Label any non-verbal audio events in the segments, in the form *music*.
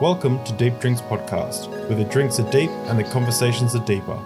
Welcome to Deep Drinks Podcast, where the drinks are deep and the conversations are deeper.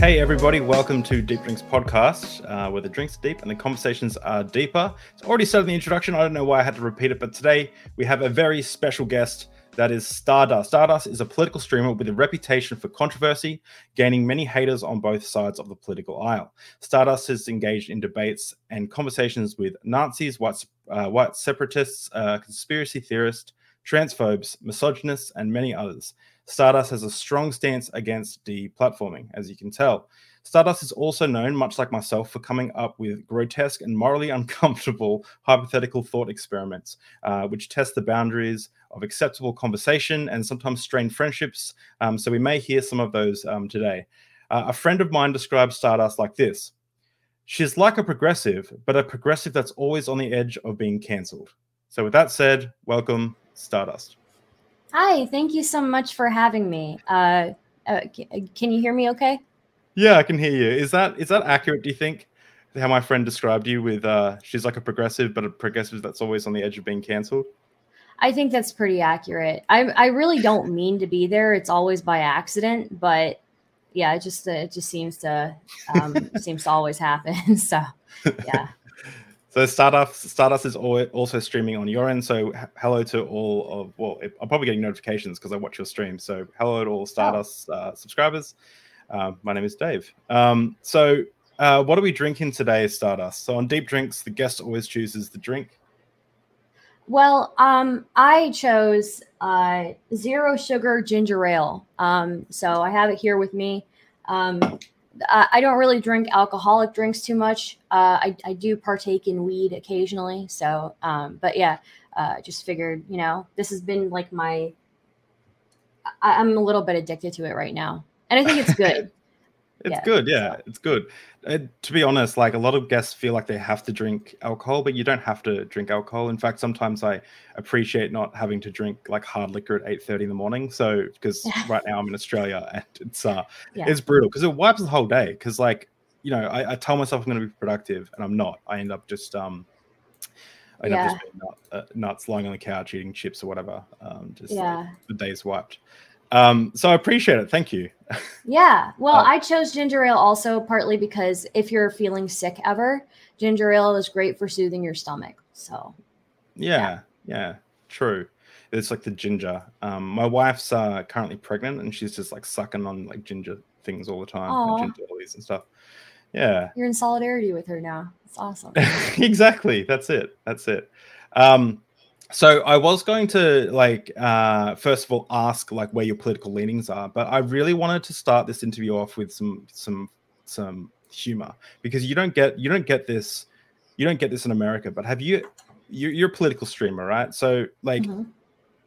Hey everybody, welcome to Deep Drinks Podcast, uh, where the drinks are deep and the conversations are deeper. It's already said in the introduction, I don't know why I had to repeat it, but today we have a very special guest that is Stardust. Stardust is a political streamer with a reputation for controversy, gaining many haters on both sides of the political aisle. Stardust has engaged in debates and conversations with Nazis, white, uh, white separatists, uh, conspiracy theorists, transphobes, misogynists, and many others. Stardust has a strong stance against deplatforming, as you can tell. Stardust is also known, much like myself, for coming up with grotesque and morally *laughs* uncomfortable hypothetical thought experiments, uh, which test the boundaries of acceptable conversation and sometimes strain friendships. Um, so we may hear some of those um, today. Uh, a friend of mine describes Stardust like this She's like a progressive, but a progressive that's always on the edge of being cancelled. So, with that said, welcome, Stardust. Hi, thank you so much for having me. Uh, uh, can you hear me okay? Yeah, I can hear you. Is that is that accurate? Do you think how my friend described you with uh, she's like a progressive, but a progressive that's always on the edge of being cancelled? I think that's pretty accurate. I I really don't mean to be there. It's always by accident, but yeah, it just it just seems to um, *laughs* seems to always happen. *laughs* so yeah. *laughs* So Stardust Stardust is also streaming on your end. So hello to all of well, I'm probably getting notifications because I watch your stream. So hello to all Stardust oh. uh, subscribers. Uh, my name is Dave. Um, so, uh, what are we drinking today, Stardust? So, on Deep Drinks, the guest always chooses the drink. Well, um, I chose uh, zero sugar ginger ale. Um, so, I have it here with me. Um, I don't really drink alcoholic drinks too much. Uh, I, I, do partake in weed occasionally. So, um, but yeah, uh, just figured, you know, this has been like my. I, I'm a little bit addicted to it right now and I think it's good. *laughs* it's yeah, good, yeah, so. it's good. Uh, to be honest, like a lot of guests feel like they have to drink alcohol, but you don't have to drink alcohol. In fact, sometimes I appreciate not having to drink like hard liquor at eight thirty in the morning. So because *laughs* right now I'm in Australia and it's uh yeah. it's brutal because it wipes the whole day. Because like you know, I, I tell myself I'm going to be productive and I'm not. I end up just um I end yeah. up just being nut, uh, nuts, lying on the couch eating chips or whatever. Um, just yeah. Like, the day's wiped. Um, so I appreciate it. Thank you. *laughs* Yeah. Well, uh, I chose ginger ale also partly because if you're feeling sick ever, ginger ale is great for soothing your stomach. So, yeah, yeah, yeah true. It's like the ginger. Um, my wife's uh, currently pregnant and she's just like sucking on like ginger things all the time, like ginger lilies and stuff. Yeah. You're in solidarity with her now. It's awesome. *laughs* exactly. That's it. That's it. Um, so I was going to like uh, first of all ask like where your political leanings are, but I really wanted to start this interview off with some some some humor because you don't get you don't get this you don't get this in America. But have you you're, you're a political streamer, right? So like mm-hmm.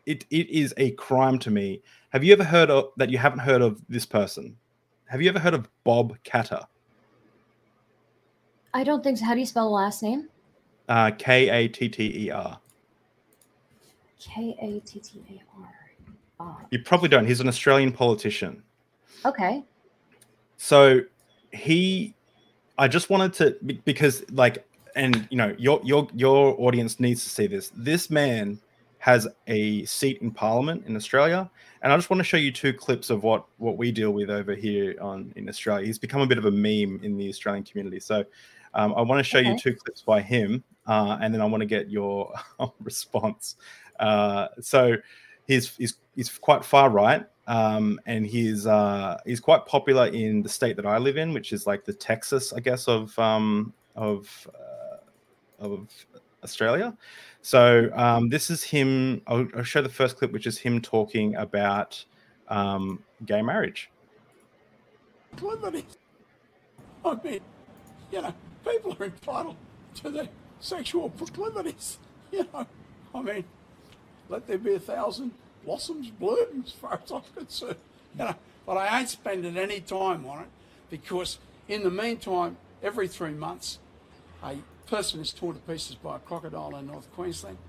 it it is a crime to me. Have you ever heard of that? You haven't heard of this person? Have you ever heard of Bob Katter? I don't think so. How do you spell the last name? Uh, K A T T E R. K A T T A R. You probably don't. He's an Australian politician. Okay. So he, I just wanted to because like, and you know, your your your audience needs to see this. This man has a seat in Parliament in Australia, and I just want to show you two clips of what what we deal with over here on in Australia. He's become a bit of a meme in the Australian community. So um, I want to show okay. you two clips by him, uh, and then I want to get your *laughs* response. Uh, so he's, he's he's quite far right, um, and he's uh, he's quite popular in the state that I live in, which is like the Texas, I guess, of um, of uh, of Australia. So um, this is him. I'll, I'll, show the first clip, which is him talking about um, gay marriage. I mean, you know, people are entitled to their sexual proclivities. You know, I mean, let there be a thousand blossoms bloom as far as I'm concerned. *laughs* You know, but I ain't spending any time on it because in the meantime, every three months, a person is torn to pieces by a crocodile in North Queensland.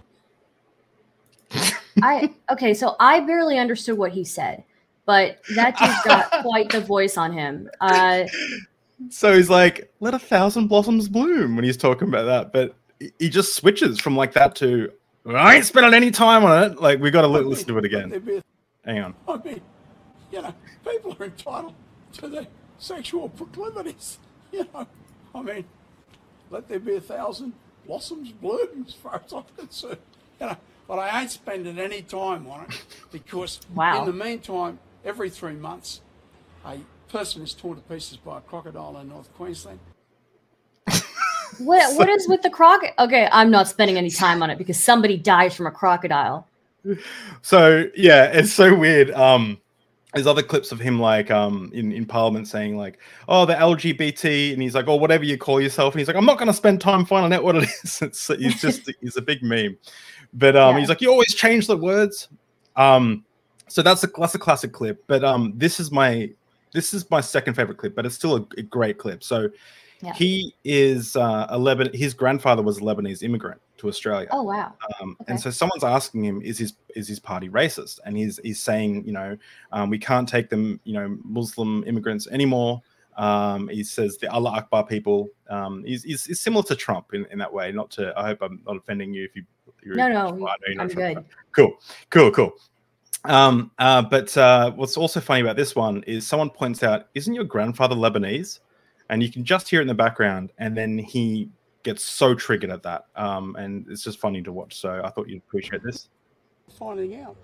I okay, so I barely understood what he said, but that just got *laughs* quite the voice on him. Uh, so he's like, "Let a thousand blossoms bloom" when he's talking about that, but he just switches from like that to, "I ain't spending any time on it." Like we got to I mean, listen to it again. there be a- Hang on. I mean, you know, people are entitled to their sexual proclivities. *laughs* You know, I mean, let there be a thousand blossoms bloom as far as I'm concerned. You know, but I ain't spending any time on it because Wow. in the meantime, every three months, a person is torn to pieces by a crocodile in North Queensland. What *laughs* what is with the crocodile? Okay, I'm not spending any time on it because somebody dies from a crocodile. So yeah, it's so weird. Um, there's other clips of him like um in, in Parliament saying like, "Oh, the LGBT," and he's like, "Oh, whatever you call yourself," and he's like, "I'm not going to spend time finding out what it is." *laughs* It's he's just *laughs* he's a big meme, but um, Yeah. he's like, "You always change the words." Um, so that's a that's a classic clip. But um, this is my this is my second favorite clip, but it's still a, a great clip. So Yeah. he is uh, a Lebanon. His grandfather was a Lebanese immigrant to Australia. Oh wow. Um, Okay. And so someone's asking him, "Is his is his party racist?" And he's he's saying, you know, um, we can't take them, you know, Muslim immigrants anymore. Um, he says the Allah Akbar people. Um, he's, he's, he's similar to Trump in, in that way. Not to. I hope I'm not offending you if you. You're, No, no, you're I'm Trump good. Cool, cool, cool. Um, uh, but uh, what's also funny about this one is someone points out, "Isn't your grandfather Lebanese?" And you can just hear it in the background, and then he gets so triggered at that, um, and it's just funny to watch. So I thought you'd appreciate this. finding out.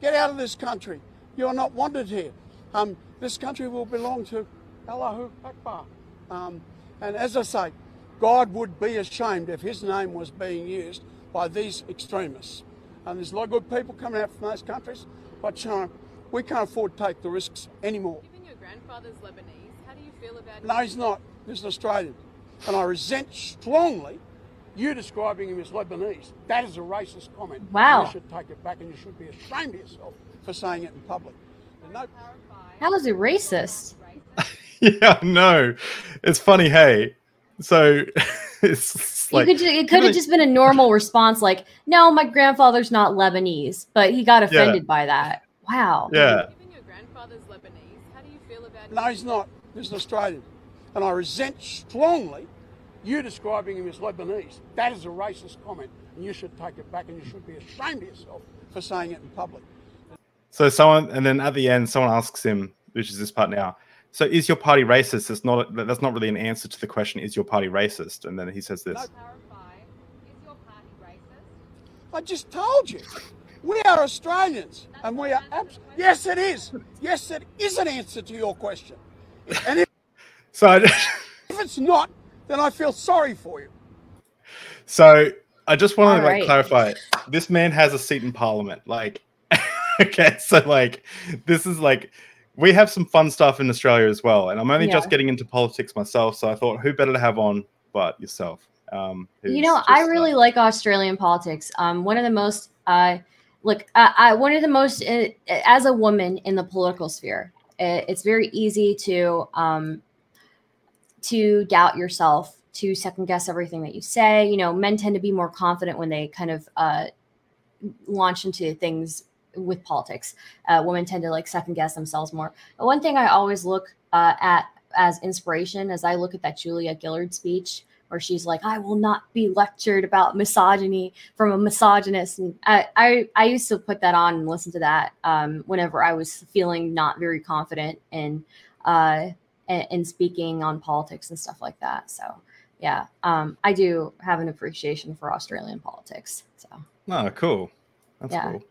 Get out of this country. You are not wanted here. Um, this country will belong to Allahu Akbar. Um, and as I say, God would be ashamed if his name was being used by these extremists. And there's a lot of good people coming out from those countries, but you know, we can't afford to take the risks anymore. Even your grandfather's Lebanese, how do you feel about No, he's not. He's an Australian. And I resent strongly you describing him as Lebanese. That is a racist comment. Wow. You should take it back and you should be ashamed of yourself for saying it in public. And no, How is it racist? *laughs* yeah, no, it's funny. Hey, so *laughs* it's like could ju- it could really- have just been a normal response like, "No, my grandfather's not Lebanese," but he got offended by that. Wow. yeah. Given your grandfather's Lebanese, how do you feel about no, he's not. He's an Australian. And I resent strongly you describing him as Lebanese. That is a racist comment. And you should take it back and you should be ashamed of yourself for saying it in public. So someone, and then at the end, someone asks him, which is this part now. So is your party racist? It's not. That's not really an answer to the question. Is your party racist? And then he says this. clarify? Is your party racist? I just told you. We are Australians. And we are abs- Yes, it is. Yes, it is an answer to your question. And if, So, I, if it's not, then I feel sorry for you. so I just want to All like right. clarify. This man has a seat in Parliament. Like, *laughs* okay, so like, this is like, we have some fun stuff in Australia as well. And I'm only just getting into politics myself. So I thought, who better to have on but yourself? Um, You who's know, I just, uh, really like Australian politics. Um, one of the most, uh, look, I, I one of the most, uh, as a woman in the political sphere, it, it's very easy to, um, to doubt yourself, to second guess everything that you say. You know, men tend to be more confident when they kind of uh, launch into things with politics. Uh, women tend to like second guess themselves more. But one thing I always look uh, at as inspiration as I look at that Julia Gillard speech where she's like, I will not be lectured about misogyny from a misogynist. And I, I, I used to put that on and listen to that um, whenever I was feeling not very confident in, uh, in, in speaking on politics and stuff like that. So, yeah, um, I do have an appreciation for Australian politics. So, Oh, cool. That's Yeah. cool.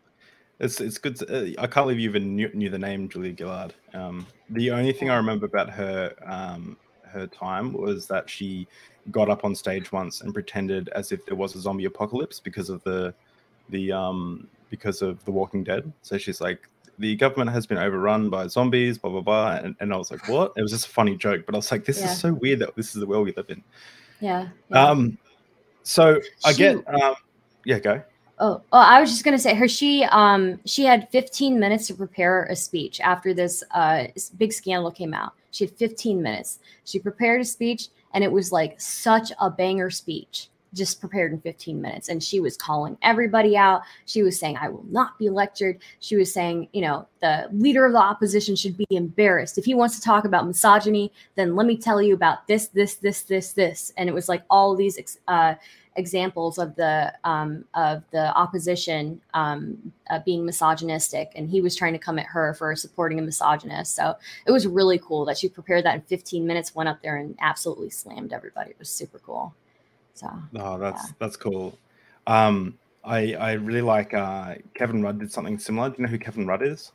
It's it's good. To, uh, I can't believe you even knew, knew the name Julia Gillard. Um, the only thing I remember about her um, her time was that she got up on stage once and pretended as if there was a zombie apocalypse because of the the um because of The Walking Dead. So she's like, the government has been overrun by zombies, blah blah blah. And, and I was like, what? It was just a funny joke, but I was like, this Yeah. is so weird that this is the world we live in. yeah. yeah. Um, so I get um, yeah, go. Oh, oh, I was just gonna say her. She um she had 15 minutes to prepare a speech after this uh big scandal came out. She had 15 minutes. She prepared a speech, and it was like such a banger speech. just prepared in 15 minutes. And she was calling everybody out. She was saying, I will not be lectured. She was saying, you know, the leader of the opposition should be embarrassed. If he wants to talk about misogyny, then let me tell you about this, this, this, this, this. And it was like all these uh, examples of the um, of the opposition um, uh, being misogynistic, and he was trying to come at her for supporting a misogynist. So it was really cool that she prepared that in 15 minutes, went up there and absolutely slammed everybody. It was super cool. So oh, that's yeah. that's cool. Um, I I really like uh, Kevin Rudd did something similar. Do you know who Kevin Rudd is?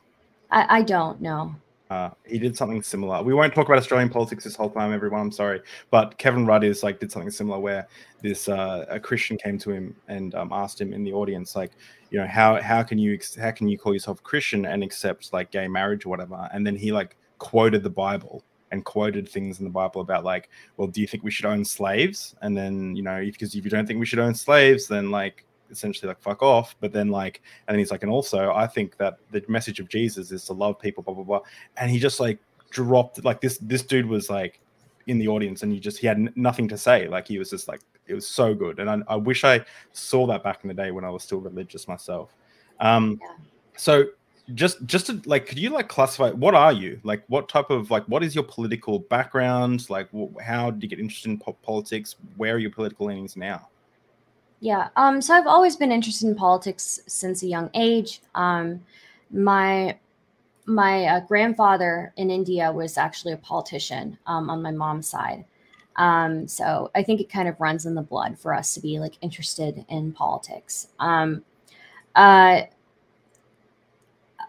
I, I don't know. Uh, he did something similar. We won't talk about Australian politics this whole time, everyone. I'm sorry, but Kevin Rudd is like did something similar where this uh, a Christian came to him and um, asked him in the audience, like, you know, how how can you how can you call yourself Christian and accept like gay marriage or whatever? And then he like quoted the Bible and quoted things in the Bible about like, well, do you think we should own slaves? And then you know, because if you don't think we should own slaves, then like essentially like fuck off. But then like, and then he's like, and also I think that the message of Jesus is to love people, blah blah blah. And he just like dropped like this. This dude was like in the audience, and he just he had n- nothing to say. Like he was just like it was so good. And I, I wish I saw that back in the day when I was still religious myself. Um, so just just to like could you like classify what are you like what type of like what is your political background like wh- how did you get interested in po- politics where are your political leanings now Yeah. Um, so I've always been interested in politics since a young age. Um, my my uh, grandfather in India was actually a politician um, on my mom's side. Um, so I think it kind of runs in the blood for us to be like interested in politics. Um, uh,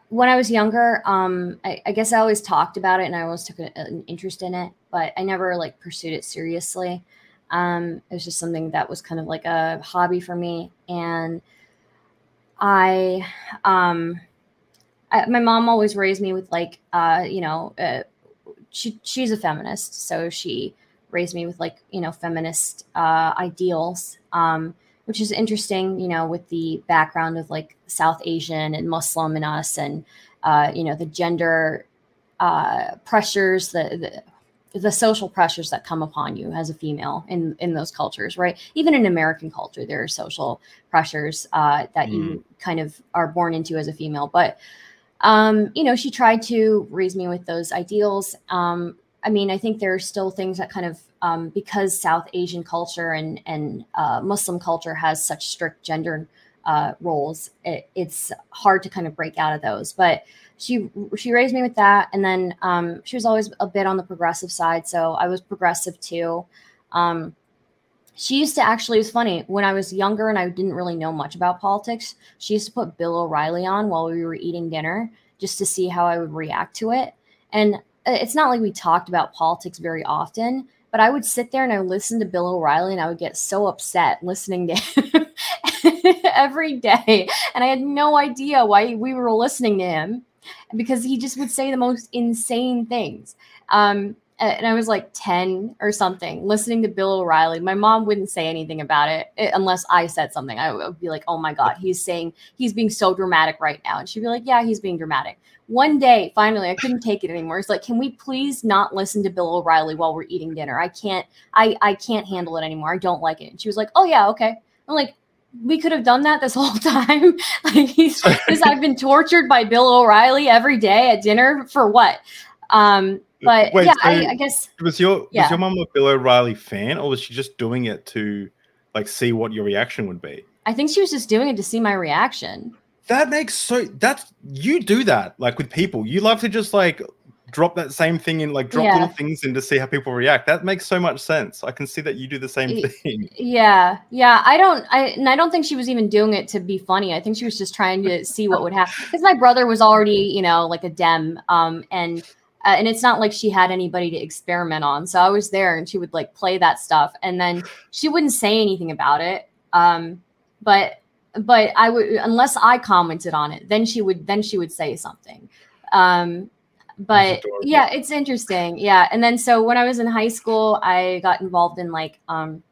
when I was younger, um, I, I guess I always talked about it and I always took a, an interest in it, but I never like pursued it seriously. Um, it was just something that was kind of like a hobby for me. And I, um, I, my mom always raised me with like, uh, you know, uh, she, she's a feminist. So she raised me with like, you know, feminist, uh, ideals. Um, which is interesting, you know, with the background of like South Asian and Muslim in us and, uh, you know, the gender, uh, pressures, the, the, the social pressures that come upon you as a female in in those cultures right? Even in american culture there are social pressures uh, that you kind of are born into as a female. But um, you know she tried to raise me with those ideals. Um, i mean i think there are still things that kind of um, because south asian culture and and uh, muslim culture has such strict gender uh, roles it, it's hard to kind of break out of those. But she she raised me with that and then um, she was always a bit on the progressive side so i was progressive too. Um, she used to actually it was funny when i was younger and i didn't really know much about politics she used to put bill o'reilly on while we were eating dinner just to see how i would react to it. And it's not like we talked about politics very often but i would sit there and i would listen to bill o'reilly and i would get so upset listening to him *laughs* every day and i had no idea why we were listening to him because he just would say the most insane things. Um, and I was like 10 or something listening to Bill O'Reilly. My mom wouldn't say anything about it eh, unless I said something. I would be like, oh my God, he's saying he's being so dramatic right now. And she'd be like, yeah, he's being dramatic. One day, finally, I couldn't take it anymore. It's like, can we please not listen to Bill O'Reilly while we're eating dinner? I can't, I, I can't handle it anymore. I don't like it. And she was like, oh yeah, okay. I'm like, we could have done that this *laughs* whole time. *laughs* like he's because I've been tortured by Bill O'Reilly every day at dinner for what? Um, but Wait, yeah, so I, I guess was your Yeah. was your mom a bill o'reilly fan or was she just doing it to like see what your reaction would be I think she was just doing it to see my reaction. that makes so that's you do that like with people you love to just like drop that same thing in like drop Yeah. little things in to see how people react that makes so much sense i can see that you do the same thing *laughs* Yeah, yeah. I don't, I and I don't think she was even doing it to be funny. I think she was just trying to see what would happen because my brother was already, you know, like a dem, um, and uh, and it's not like she had anybody to experiment on. So I was there, and she would like play that stuff, and then she wouldn't say anything about it. Um, but but I would unless I commented on it, then she would then she would say something. Um, but yeah, it's interesting. Yeah, and then so when I was in high school, I got involved in like um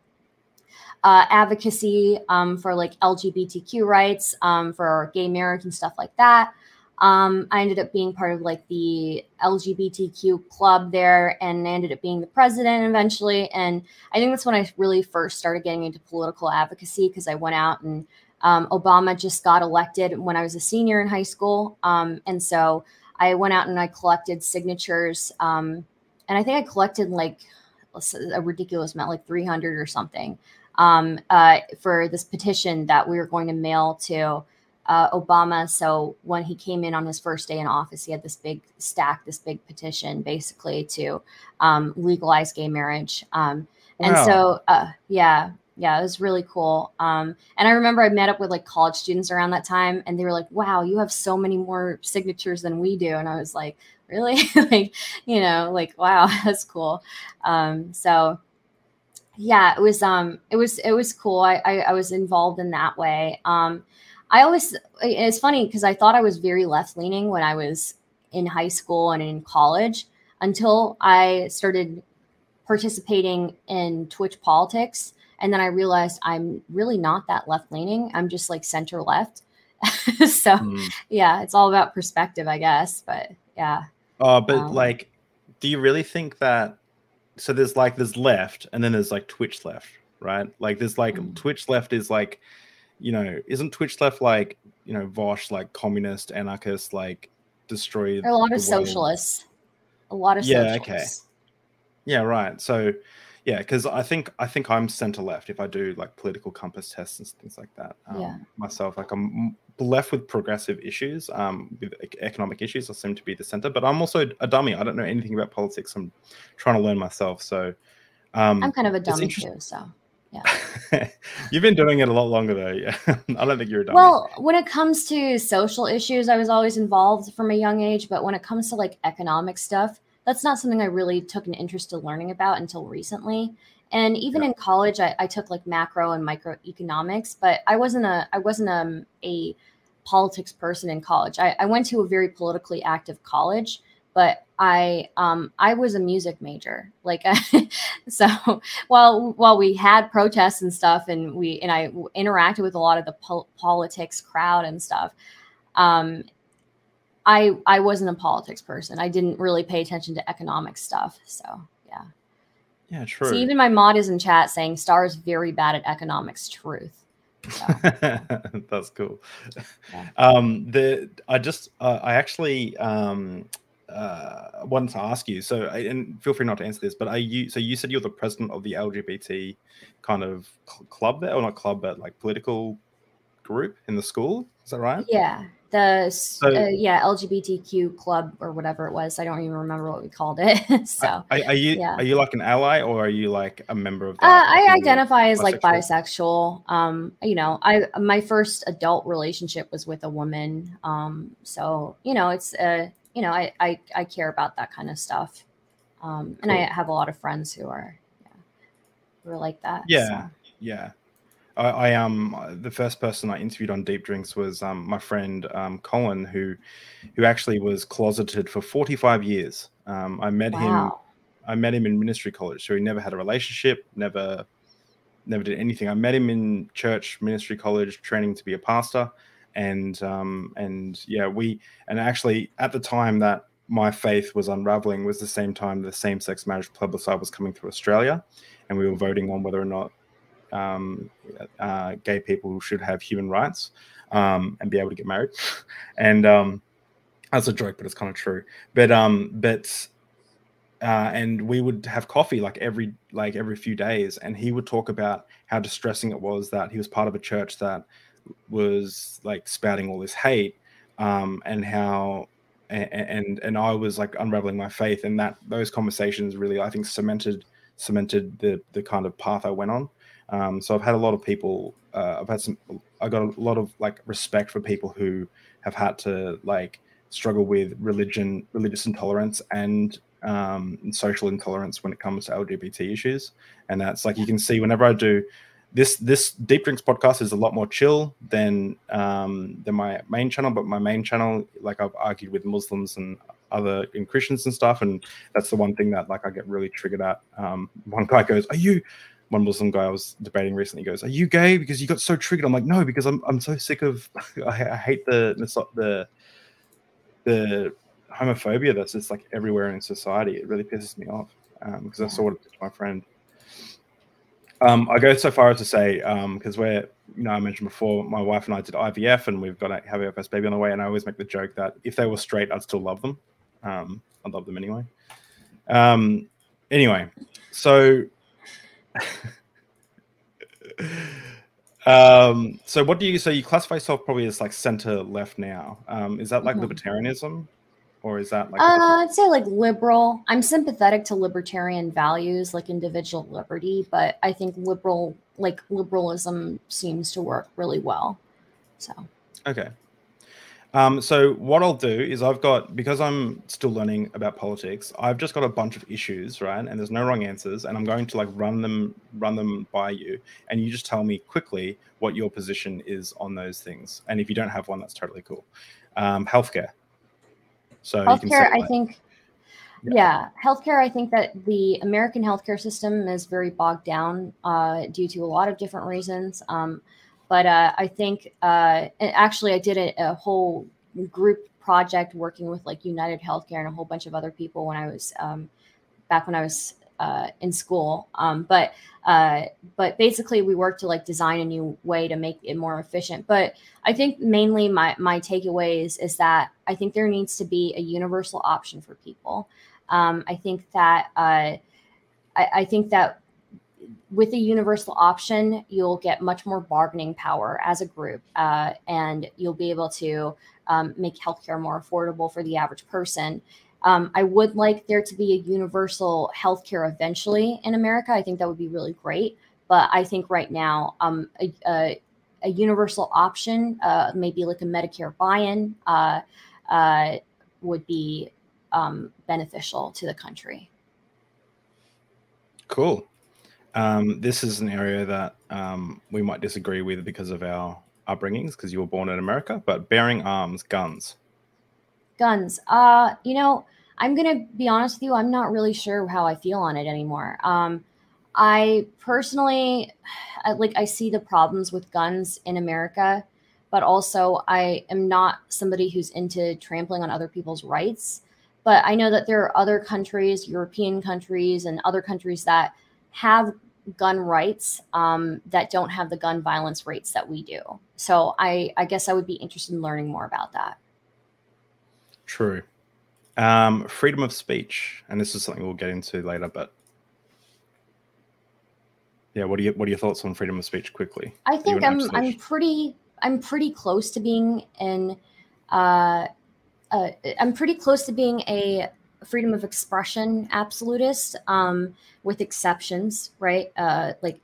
uh, advocacy um, for like LGBTQ rights, um, for gay marriage and stuff like that. Um, I ended up being part of like the LGBTQ club there, and I ended up being the president eventually. And I think that's when I really first started getting into political advocacy because I went out and um, Obama just got elected when I was a senior in high school, um, and so I went out and I collected signatures, um, and I think I collected like a ridiculous amount, like 300 or something, um, uh, for this petition that we were going to mail to uh, Obama. So when he came in on his first day in office, he had this big stack, this big petition, basically to um, legalize gay marriage. Um, and Wow. so, uh, yeah, yeah, it was really cool. Um, and I remember I met up with like college students around that time, and they were like, "Wow, you have so many more signatures than we do." And I was like, "Really? *laughs* like, you know, like, wow, *laughs* that's cool." Um, so yeah, it was um, it was it was cool. I I, I was involved in that way. Um, I always it's funny because I thought I was very left leaning when I was in high school and in college until I started participating in Twitch politics. And then I realized I'm really not that left leaning. I'm just like center left. *laughs* so Mm. yeah, it's all about perspective, I guess. But yeah. Uh, but Um, like, do you really think that? So there's like there's left, and then there's like Twitch left, right? Like there's like Mm. Twitch left is like, you know, isn't Twitch left like you know Vaush like communist anarchist like destroy There are a lot of world? socialists. A lot of Yeah, okay. Yeah, right. So yeah, because I think I think I'm center left if I do like political compass tests and things like that. Um, Yeah. Myself, like I'm left with progressive issues, um, with economic issues. I seem to be the center, but I'm also a dummy. I don't know anything about politics. I'm trying to learn myself. So um, I'm kind of a dummy too. So yeah. *laughs* you've been doing it a lot longer though. Yeah, *laughs* I don't think you're a dummy. Well, when it comes to social issues, I was always involved from a young age. But when it comes to like economic stuff, that's not something I really took an interest in learning about until recently. And even Yeah. in college, I, I took like macro and microeconomics, but I wasn't a I wasn't um, a politics person in college. I, I went to a very politically active college, but I um I was a music major. Like *laughs* so while while we had protests and stuff and we and I interacted with a lot of the pol- politics crowd and stuff um I I wasn't a politics person. I didn't really pay attention to economic stuff. So, yeah. yeah, true. See, even my mod is in chat saying Star is very bad at economics truth. So, *laughs* That's cool. Yeah. Um, the I just uh, I actually um, uh, wanted to ask you. So, I, and feel free not to answer this, but are you? So you said you're the president of the LGBT kind of cl- club there, or not club, but like political group in the school. Is that right? yeah. The So- uh, yeah, LGBTQ club or whatever it was. I don't even remember what we called it. *laughs* so, Are, are you yeah. are you like an ally, or are you like a member of? Uh, I identify as like bisexual? Um, you know, I my first adult relationship was with a woman. Um, so you know, it's uh, you know, I I, I care about that kind of stuff. Um, and I have a lot of friends who are, yeah, who are like that. Yeah. so. Yeah. I, I um the first person I interviewed on Deep Drinks was um my friend um Colin who who actually was closeted for 45 years. Um I met him I met him in ministry college, so he never had a relationship, never never did anything. I met him in church ministry college training to be a pastor and um and yeah, we and actually at the time that my faith was unraveling was the same time the same-sex marriage plebiscite was coming through Australia and we were voting on whether or not um, uh, gay people should have human rights um, and be able to get married. *laughs* and um, that's a joke, but it's kind of true. But um, but uh, and we would have coffee like every like every few days, and he would talk about how distressing it was that he was part of a church that was like spouting all this hate, um, and how a- a- and and I was like unraveling my faith, and that those conversations really I think cemented cemented the the kind of path I went on. Um, so I've had a lot of people. Uh, I've had some. I got a lot of like respect for people who have had to like struggle with religion, religious intolerance, and um, social intolerance when it comes to LGBT issues. And that's like you can see whenever I do this. This Deep Drinks podcast is a lot more chill than um, than my main channel. But my main channel, like I've argued with Muslims and other Christians and stuff, and that's the one thing that like I get really triggered at. Um, one guy goes, "Are you?" One Muslim guy I was debating recently goes, "Are you gay?" Because you got so triggered. I'm like, "No, because I'm I'm so sick of *laughs* I, I hate the the the homophobia that's just like everywhere in society. It really pisses me off because I saw what it did to my friend. Um, I go so far as to say because we're you know I mentioned before my wife and I did IVF and we've got to have our first baby on the way and I always make the joke that if they were straight I'd still love them. Um, I love them anyway. Um, anyway, so um, so what do you so you classify yourself probably as like center left now? Um, is that like Mhm. libertarianism, or is that like Uh, I'd say like liberal. I'm sympathetic to libertarian values like individual liberty, but I think liberal, like liberalism, seems to work really well. So Okay. Um, so what I'll do is I've got because I'm still learning about politics, I've just got a bunch of issues, right? And there's no wrong answers, and I'm going to like run them run them by you, and you just tell me quickly what your position is on those things. And if you don't have one, that's totally cool. Um, healthcare. So you can healthcare, I think, Yeah. yeah. healthcare. I think that the American healthcare system is very bogged down uh, due to a lot of different reasons. Um, but uh, I think, uh, and actually, I did a, a whole group project working with like United Healthcare and a whole bunch of other people when I was um, back when I was uh, in school. Um, but uh, but basically, we worked to like design a new way to make it more efficient. But I think mainly my my takeaways is that I think there needs to be a universal option for people. Um, I think that uh, I, I think that with a universal option, you'll get much more bargaining power as a group, uh, and you'll be able to um, make healthcare more affordable for the average person. Um, I would like there to be a universal healthcare eventually in America. I think that would be really great. But I think right now, um, a, a, a universal option, uh, maybe like a Medicare buy-in, uh, uh, would be um, beneficial to the country. Cool. Um, this is an area that um, we might disagree with because of our upbringings, because you were born in America. But bearing arms, guns. Guns. Uh, you know, I'm gonna be honest with you. I'm not really sure how I feel on it anymore. Um, I personally, I, like, I see the problems with guns in America, but also I am not somebody who's into trampling on other people's rights. But I know that there are other countries, European countries, and other countries that have gun rights um, that don't have the gun violence rates that we do. So I, I guess I would be interested in learning more about that. True. Um, freedom of speech, and this is something we'll get into later. But yeah, what are you what are your thoughts on freedom of speech? Quickly. I think I'm I'm pretty I'm pretty close to being an uh, uh, I'm pretty close to being a freedom of expression absolutist, um, with exceptions, right? Uh, like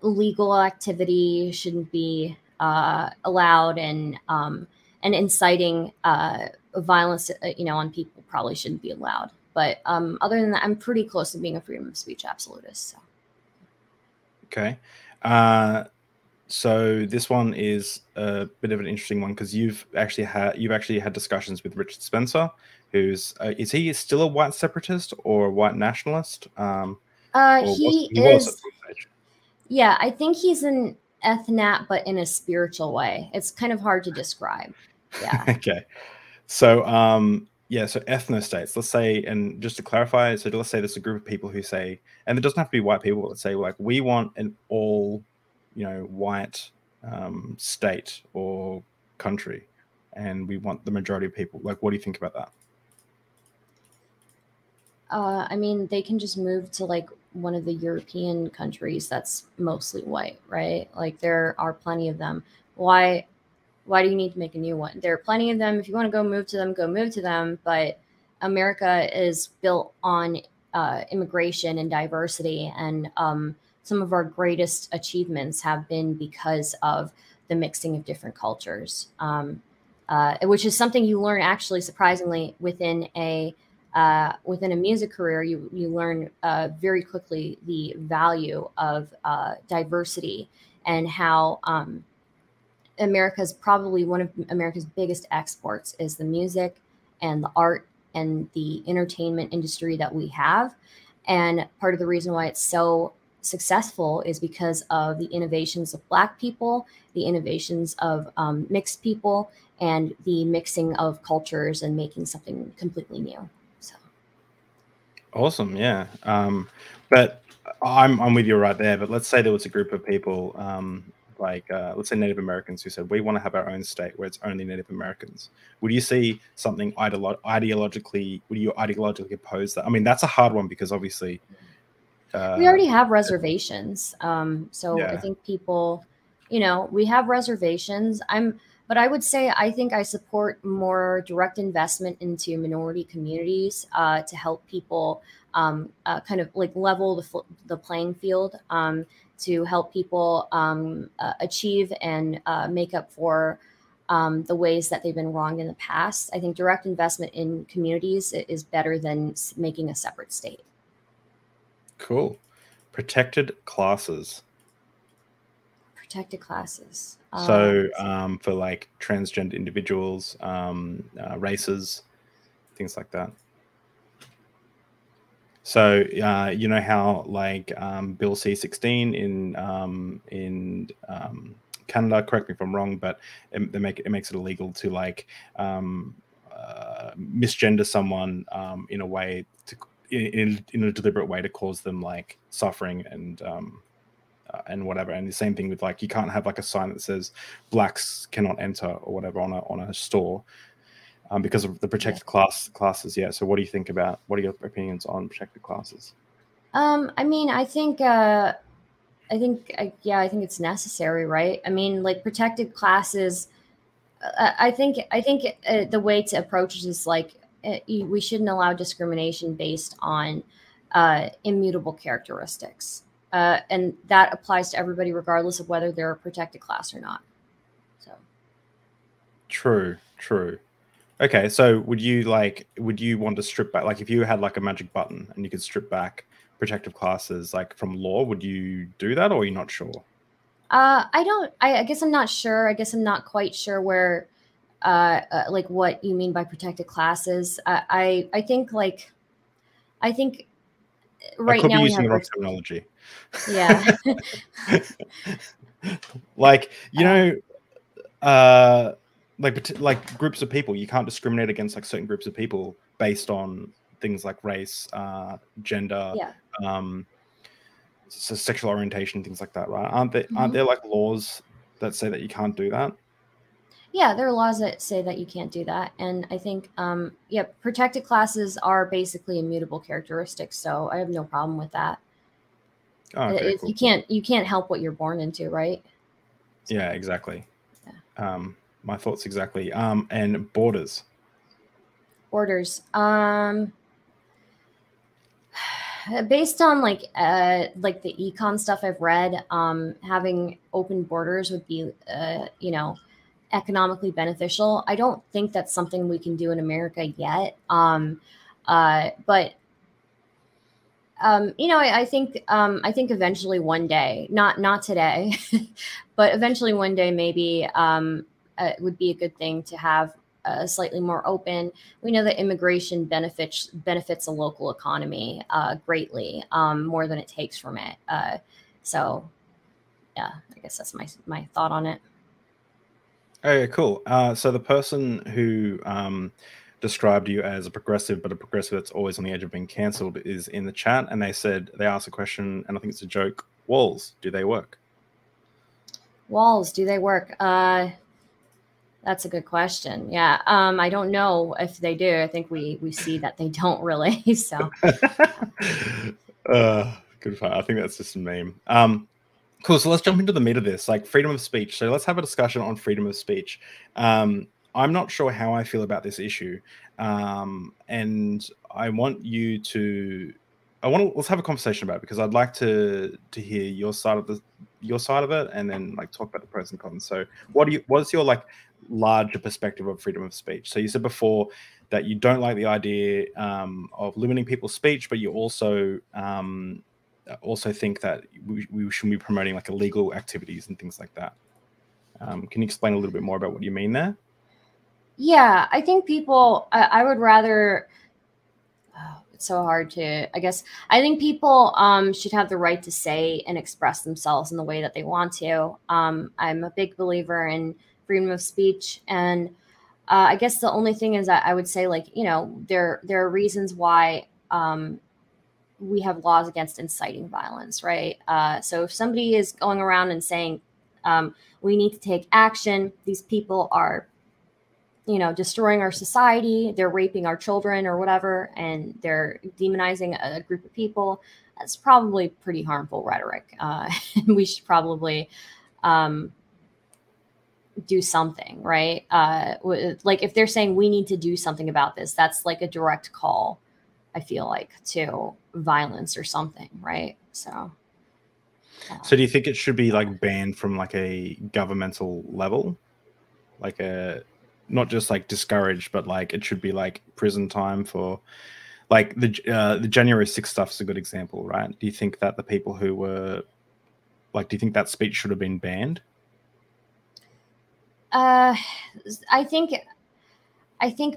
legal activity shouldn't be uh, allowed, and um, and inciting uh, violence, uh, you know, on people probably shouldn't be allowed. But um, other than that, I'm pretty close to being a freedom of speech absolutist. So. Okay. Uh, so this one is a bit of an interesting one because you've actually had you've actually had discussions with Richard Spencer, who's uh, is he still a white separatist or a white nationalist? Um, Uh, was- he, is. at some stage. Yeah, I think he's an ethnat, but in a spiritual way. It's kind of hard to describe. Yeah. *laughs* okay. So um yeah, so ethnostates, let's say, and just to clarify, so let's say there's a group of people who say, and it doesn't have to be white people, but let's say like we want an all, you know, white um, state or country, and we want the majority of people. Like, what do you think about that? Uh, I mean, they can just move to like one of the European countries that's mostly white, right? Like there are plenty of them. Why? Why do you need to make a new one? There are plenty of them. If you want to go move to them, go move to them. But America is built on uh, immigration and diversity, and um, some of our greatest achievements have been because of the mixing of different cultures, um, uh, which is something you learn actually surprisingly within a uh, within a music career, you you learn uh, very quickly the value of uh, diversity and how um, America's probably one of America's biggest exports is the music and the art and the entertainment industry that we have. And part of the reason why it's so successful is because of the innovations of Black people, the innovations of um, mixed people, and the mixing of cultures and making something completely new. So awesome, yeah. Um, but I'm I'm with you right there. But let's say there was a group of people, um, like uh, let's say Native Americans, who said we want to have our own state where it's only Native Americans. Would you see something ideolo- ideologically? Would you ideologically oppose that? I mean, that's a hard one because obviously uh, we already have reservations. Um, so Yeah. I think people, you know, we have reservations. I'm, but I would say I think I support more direct investment into minority communities uh, to help people um, uh, kind of like level the, the playing field um, to help people um, uh, achieve and uh, make up for um, the ways that they've been wronged in the past. I think direct investment in communities is better than making a separate state. cool. Protected classes. Protected classes. So Um, um, for like transgender individuals, um, uh, races, things like that. So uh, you know how like um, Bill C sixteen in um, in um, Canada. Correct me if I'm wrong, but it, they make it makes it illegal to like um, uh, misgender someone um, in a way to in, in a deliberate way to cause them like suffering and um, uh, and whatever. And the same thing with like you can't have like a sign that says blacks cannot enter or whatever on a on a store um, because of the protected class classes. Yeah. So what do you think about what are your opinions on protected classes? um, I mean, I think, uh, I think, uh, yeah, I think it's necessary, right? I mean, like protected classes. Uh, I think, I think uh, the way to approach it is like uh, we shouldn't allow discrimination based on uh, immutable characteristics, uh, and that applies to everybody, regardless of whether they're a protected class or not. So. True. True. Okay. So would you like would you want to strip back like if you had like a magic button and you could strip back protective classes like from law, would you do that or are you not sure? Uh, I don't. I, I guess I'm not sure. I guess I'm not quite sure where, uh, uh like what you mean by protected classes. I, I, I think like, I think I right could now be we have. the wrong res- terminology. Yeah. *laughs* like you know uh like like groups of people you can't discriminate against like certain groups of people based on things like race uh gender yeah. um so sexual orientation things like that right aren't there aren't Mhm. there like laws that say that you can't do that Yeah, there are laws that say that you can't do that, and I think, um, yeah, protected classes are basically immutable characteristics. So I have no problem with that. Oh, okay, it- cool. You can't, you can't help what you're born into, right? yeah exactly um my thoughts exactly um and borders Borders. um *sighs* based on like uh like the econ stuff i've read um having open borders would be uh you know economically beneficial i don't think that's something we can do in america yet um uh but um you know i, I think um i think eventually one day not not today *laughs* but eventually one day maybe um uh, it would be a good thing to have uh, slightly more open we know that immigration benefits benefits a local economy uh, greatly um, more than it takes from it. Uh, so, yeah, I guess that's my my thought on it. Okay, cool. Uh, so the person who um, described you as a progressive, but a progressive that's always on the edge of being cancelled, is in the chat, and they said they asked a question, and I think it's a joke. Walls, do they work? Walls, do they work? Uh, that's a good question. Yeah, um, I don't know if they do. I think we we see that they don't really. *laughs* So, *laughs* uh, good fun. I think that's just a meme. Um, cool. So let's jump into the meat of this, like freedom of speech. So let's have a discussion on freedom of speech. Um, I'm not sure how I feel about this issue, um, and I want you to. I want to let's have a conversation about it because I'd like to to hear your side of the your side of it, and then like talk about the pros and cons. So, what do you? What's your like larger perspective of freedom of speech? So you said before that you don't like the idea um, of limiting people's speech, but you also um, also think that we, we should be promoting like illegal activities and things like that. Um, can you explain a little bit more about what you mean there? Yeah, I think people. I, I would rather. it's so hard to i guess i think people um, should have the right to say and express themselves in the way that they want to um, i'm a big believer in freedom of speech and uh, i guess the only thing is that i would say like you know there there are reasons why um, we have laws against inciting violence right uh, so if somebody is going around and saying um, we need to take action these people are you know destroying our society they're raping our children or whatever and they're demonizing a group of people that's probably pretty harmful rhetoric. *laughs* Uh, we should probably um, do something right? Uh, like if they're saying we need to do something about this that's like a direct call i feel like to violence or something right? So so do you think it should be like banned from like a governmental level? Like a not just like discouraged, but like it should be like prison time for like the uh, the January 6th stuff is a good example, right? Do you think that the people who were like, do you think that speech should have been banned? Uh, I think, I think,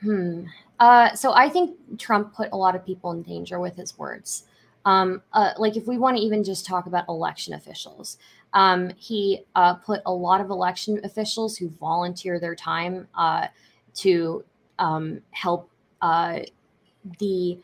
hmm. Uh, so I think Trump put a lot of people in danger with his words. Um, uh, like if we want to even just talk about election officials, um, he uh, put a lot of election officials who volunteer their time uh, to um, help uh, the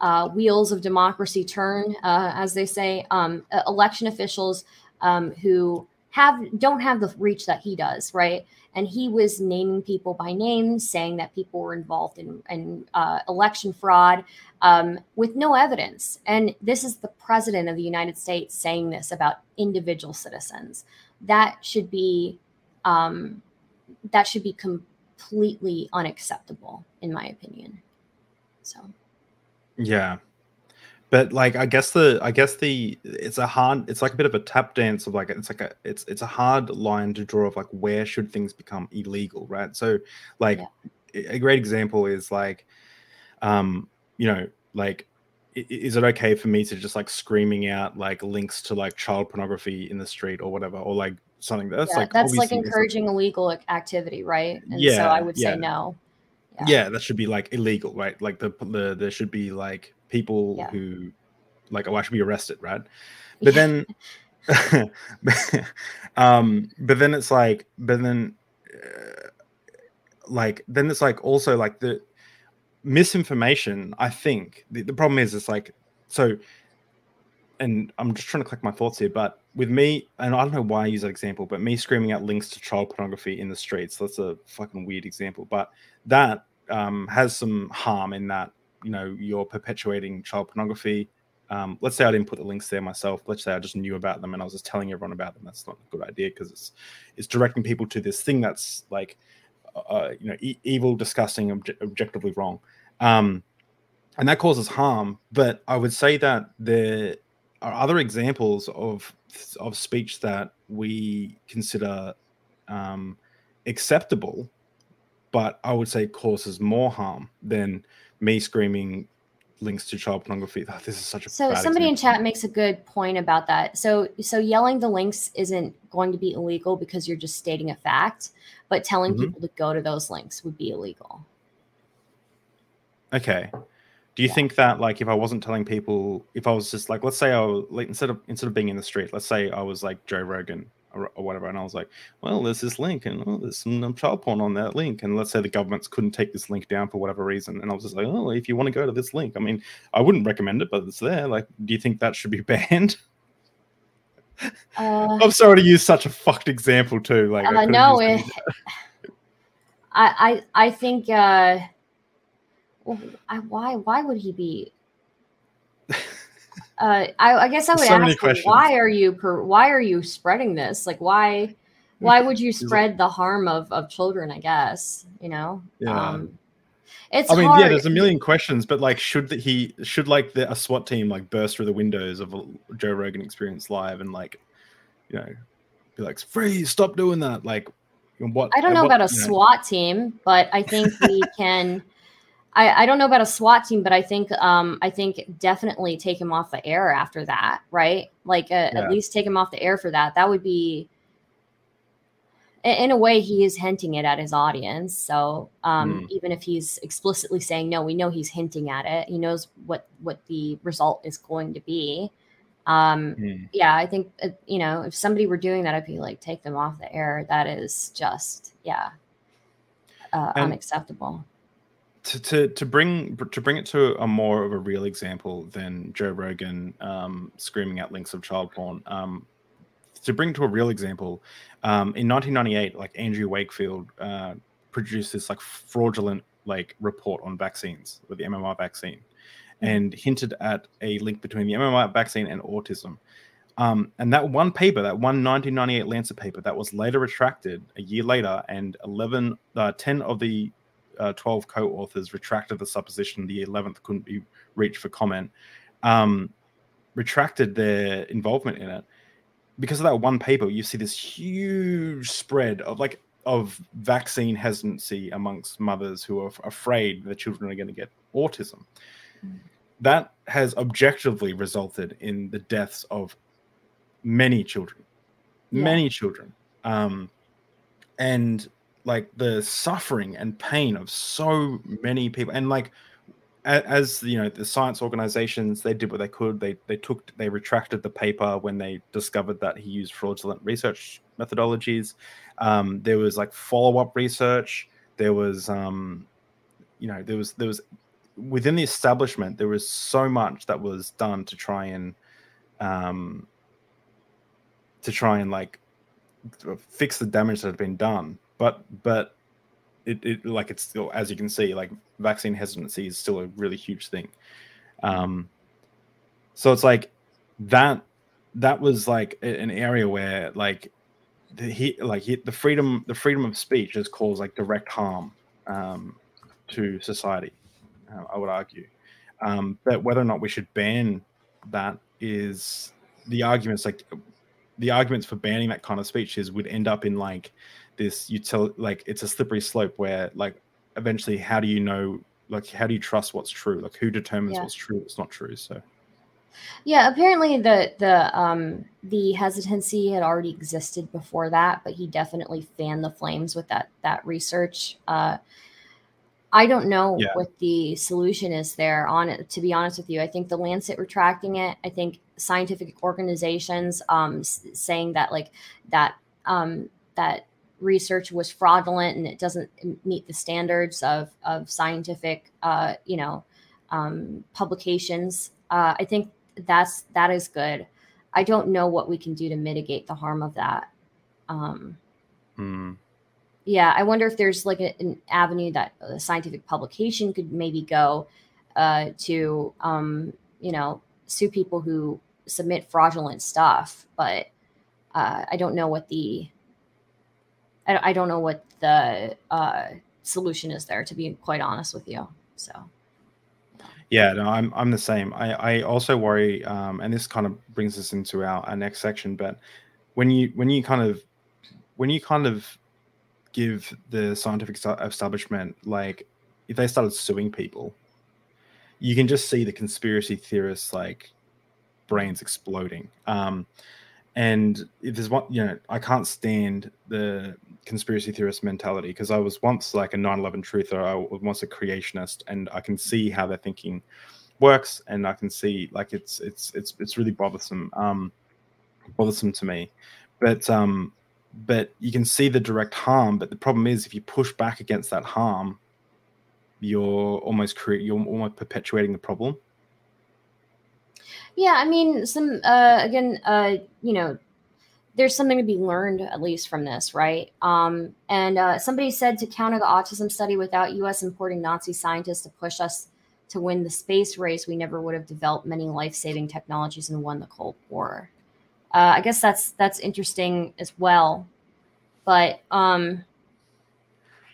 uh, wheels of democracy turn, uh, as they say. Um, election officials um, who have don't have the reach that he does, right? And he was naming people by name, saying that people were involved in, in uh, election fraud um, with no evidence. And this is the president of the United States saying this about individual citizens. That should be um, that should be completely unacceptable, in my opinion. So, yeah, but like i guess the i guess the it's a hard it's like a bit of a tap dance of like it's like a it's it's a hard line to draw of like where should things become illegal right so like yeah. a great example is like um you know like is it okay for me to just like screaming out like links to like child pornography in the street or whatever or like something that's yeah, like that's like encouraging illegal activity right and yeah so i would yeah. say no yeah. yeah. that should be like illegal right like the, the there should be like people Yeah. who like oh i should be arrested right but then *laughs* *laughs* um but then it's like but then uh, like then it's like also like the misinformation i think the, the problem is it's like so and i'm just trying to collect my thoughts here but with me and i don't know why i use that example but me screaming out links to child pornography in the streets that's a fucking weird example but that um, has some harm in that you know you're perpetuating child pornography um, let's say I didn't put the links there myself. Let's say I just knew about them and I was just telling everyone about them. That's not a good idea because it's it's directing people to this thing that's like uh, you know e- evil, disgusting, obje- objectively wrong, um, and that causes harm. But I would say that there are other examples of of speech that we consider um, acceptable, but I would say causes more harm than me screaming links to child pornography. Oh, this is such a so somebody in chat makes a good point about that so so yelling the links isn't going to be illegal because you're just stating a fact but telling Mhm. people to go to those links would be illegal Okay. Do you Yeah. think that like if I wasn't telling people, if I was just like, let's say I was like instead of instead of being in the street, let's say I was like Joe Rogan or, or whatever, and I was like, well, there's this link and oh, there's some um, child porn on that link, and let's say the governments couldn't take this link down for whatever reason, and I was just like, oh, if you want to go to this link, I mean, I wouldn't recommend it, but it's there. Like, do you think that should be *laughs* banned? uh, I'm sorry to use such a fucked example too. Like, I uh, could've no it, *laughs* I, I i think uh why why would he be uh I, I guess i would So ask why are you per, why are you spreading this like why why would you spread the harm of of children i guess you know Yeah. um it's I mean, hard. yeah, there's a million questions, but like, should that he should like the, a SWAT team like burst through the windows of a Joe Rogan Experience Live and like, you know, be like, freeze, stop doing that. Like, what? I don't know what- about a you know, SWAT team, but I think we *laughs* can. I, I don't know about a SWAT team, but I think um I think definitely take him off the air after that, right? Like uh, Yeah. at least take him off the air for that. That would be. in, a way, he is hinting it at his audience. So um, Mm. even if he's explicitly saying no, we know he's hinting at it. He knows what what the result is going to be. Um, Mm. yeah, I think uh, you know if somebody were doing that, I'd be like, take them off the air. That is just yeah, uh, And- unacceptable. To, to to bring to bring it to a more of a real example than Joe Rogan um, screaming at links of child porn. Um, to bring to a real example, um, in 1998, like Andrew Wakefield uh, produced this like fraudulent like report on vaccines with the MMR vaccine, and hinted at a link between the MMR vaccine and autism. Um, and that one paper, that one 1998 Lancet paper, that was later retracted a year later, and 11, uh, 10 of the uh, 12 co-authors retracted the supposition the 11th couldn't be reached for comment. Um, retracted their involvement in it. Because of that one paper you see this huge spread of like of vaccine hesitancy amongst mothers who are afraid their children are going to get autism. Mm. that has objectively resulted in the deaths of many children. Yeah. many children. Um, and like the suffering and pain of so many people and like as you know the science organizations they did what they could they they took they retracted the paper when they discovered that he used fraudulent research methodologies. Um, there was like follow-up research. There was um, you know there was there was within the establishment there was so much that was done to try and um, to try and like fix the damage that had been done but but it, it like it's still as you can see like vaccine hesitancy is still a really huge thing. Um so it's like that that was like an area where like the he like he, the freedom the freedom of speech has caused like direct harm um to society uh, i would argue. Um but whether or not we should ban that is the arguments like the arguments for banning that kind of speech is would end up in like this util like it's a slippery slope where like eventually how do you know like how do you trust what's true like who determines Yeah. what's true what's not true so Yeah, apparently the the um the hesitancy had already existed before that, but he definitely fanned the flames with that that research. Uh I don't know Yeah. what the solution is there on it to be honest with you. I think the Lancet retracting it, I think scientific organizations um saying that like that um that research was fraudulent and it doesn't meet the standards of of scientific uh you know um publications. Uh I think that's that is good. I don't know what we can do to mitigate the harm of that. Um, hmm. yeah, I wonder if there's like a, an avenue that a scientific publication could maybe go uh, to, um, you know, sue people who submit fraudulent stuff. But uh, I don't know what the I, don't know what the uh, solution is there. To be quite honest with you, so. Yeah, no, I'm I'm the same. I I also worry, um, and this kind of brings us into our, our next section. But when you when you kind of when you kind of give the scientific establishment like if they started suing people, you can just see the conspiracy theorists like brains exploding. Um, and if there's one, you know, I can't stand the conspiracy theorist mentality because I was once like a 9/11 truther. I was once a creationist, and I can see how their thinking works, and I can see like it's it's it's it's really bothersome, um, bothersome to me. But um, but you can see the direct harm. But the problem is, if you push back against that harm, you're almost create you're almost perpetuating the problem. Yeah, I mean, some uh, again, uh, you know, there's something to be learned at least from this, right? Um, and uh, somebody said to counter the autism study, without U.S. importing Nazi scientists to push us to win the space race, we never would have developed many life-saving technologies and won the Cold War. Uh, I guess that's that's interesting as well. But um,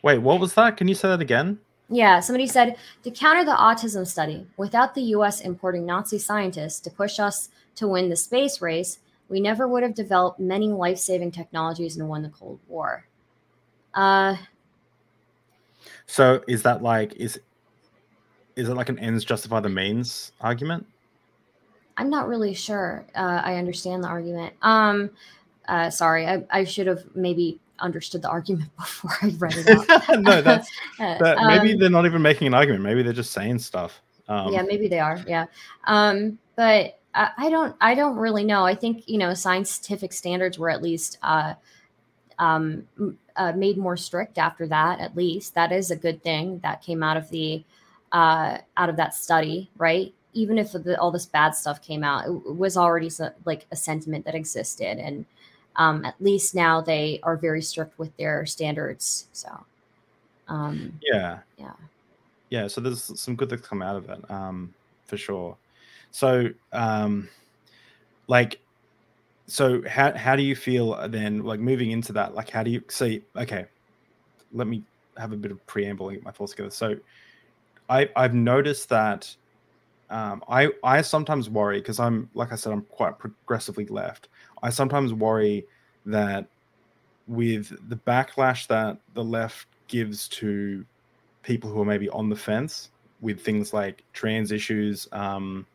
Wait, what was that? Can you say that again? Yeah, somebody said to counter the autism study, without the US importing Nazi scientists to push us to win the space race, we never would have developed many life saving technologies and won the Cold War. Uh, So is that like is is it like an ends justify the means argument? I'm not really sure. Uh, I understand the argument. Um, uh, sorry, I, I should have maybe understood the argument *laughs* before I read it out. *laughs* no, that's *laughs* Uh, that. Maybe um, they're not even making an argument. Maybe they're just saying stuff. Um, yeah, maybe they are. Yeah, um, but I, I don't. I don't really know. I think you know scientific standards were at least uh, um, uh, made more strict after that. At least that is a good thing that came out of the uh, out of that study, right? Even if the, all this bad stuff came out, it, it was already so, like a sentiment that existed, and um, at least now they are very strict with their standards. So, um, yeah Yeah. yeah so there's some good things come out of it um for sure so um like so how how do you feel then like moving into that like how do you see okay let me have a bit of preamble and get my thoughts together so i i've noticed that um i i sometimes worry because i'm like i said i'm quite progressively left i sometimes worry that with the backlash that the left gives to people who are maybe on the fence with things like trans issues, um,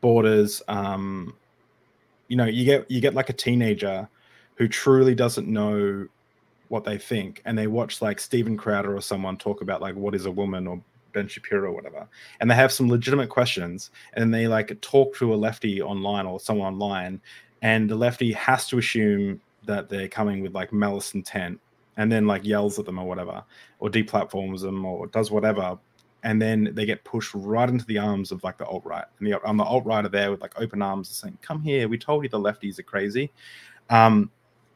borders. Um, you know, you get you get like a teenager who truly doesn't know what they think, and they watch like Steven Crowder or someone talk about like what is a woman or Ben Shapiro or whatever, and they have some legitimate questions, and they like talk to a lefty online or someone online, and the lefty has to assume that they're coming with like malice intent and then like yells at them or whatever, or deplatforms them or does whatever, and then they get pushed right into the arms of like the alt right, and the on the alt right are there with like open arms, saying, "Come here, we told you the lefties are crazy," um,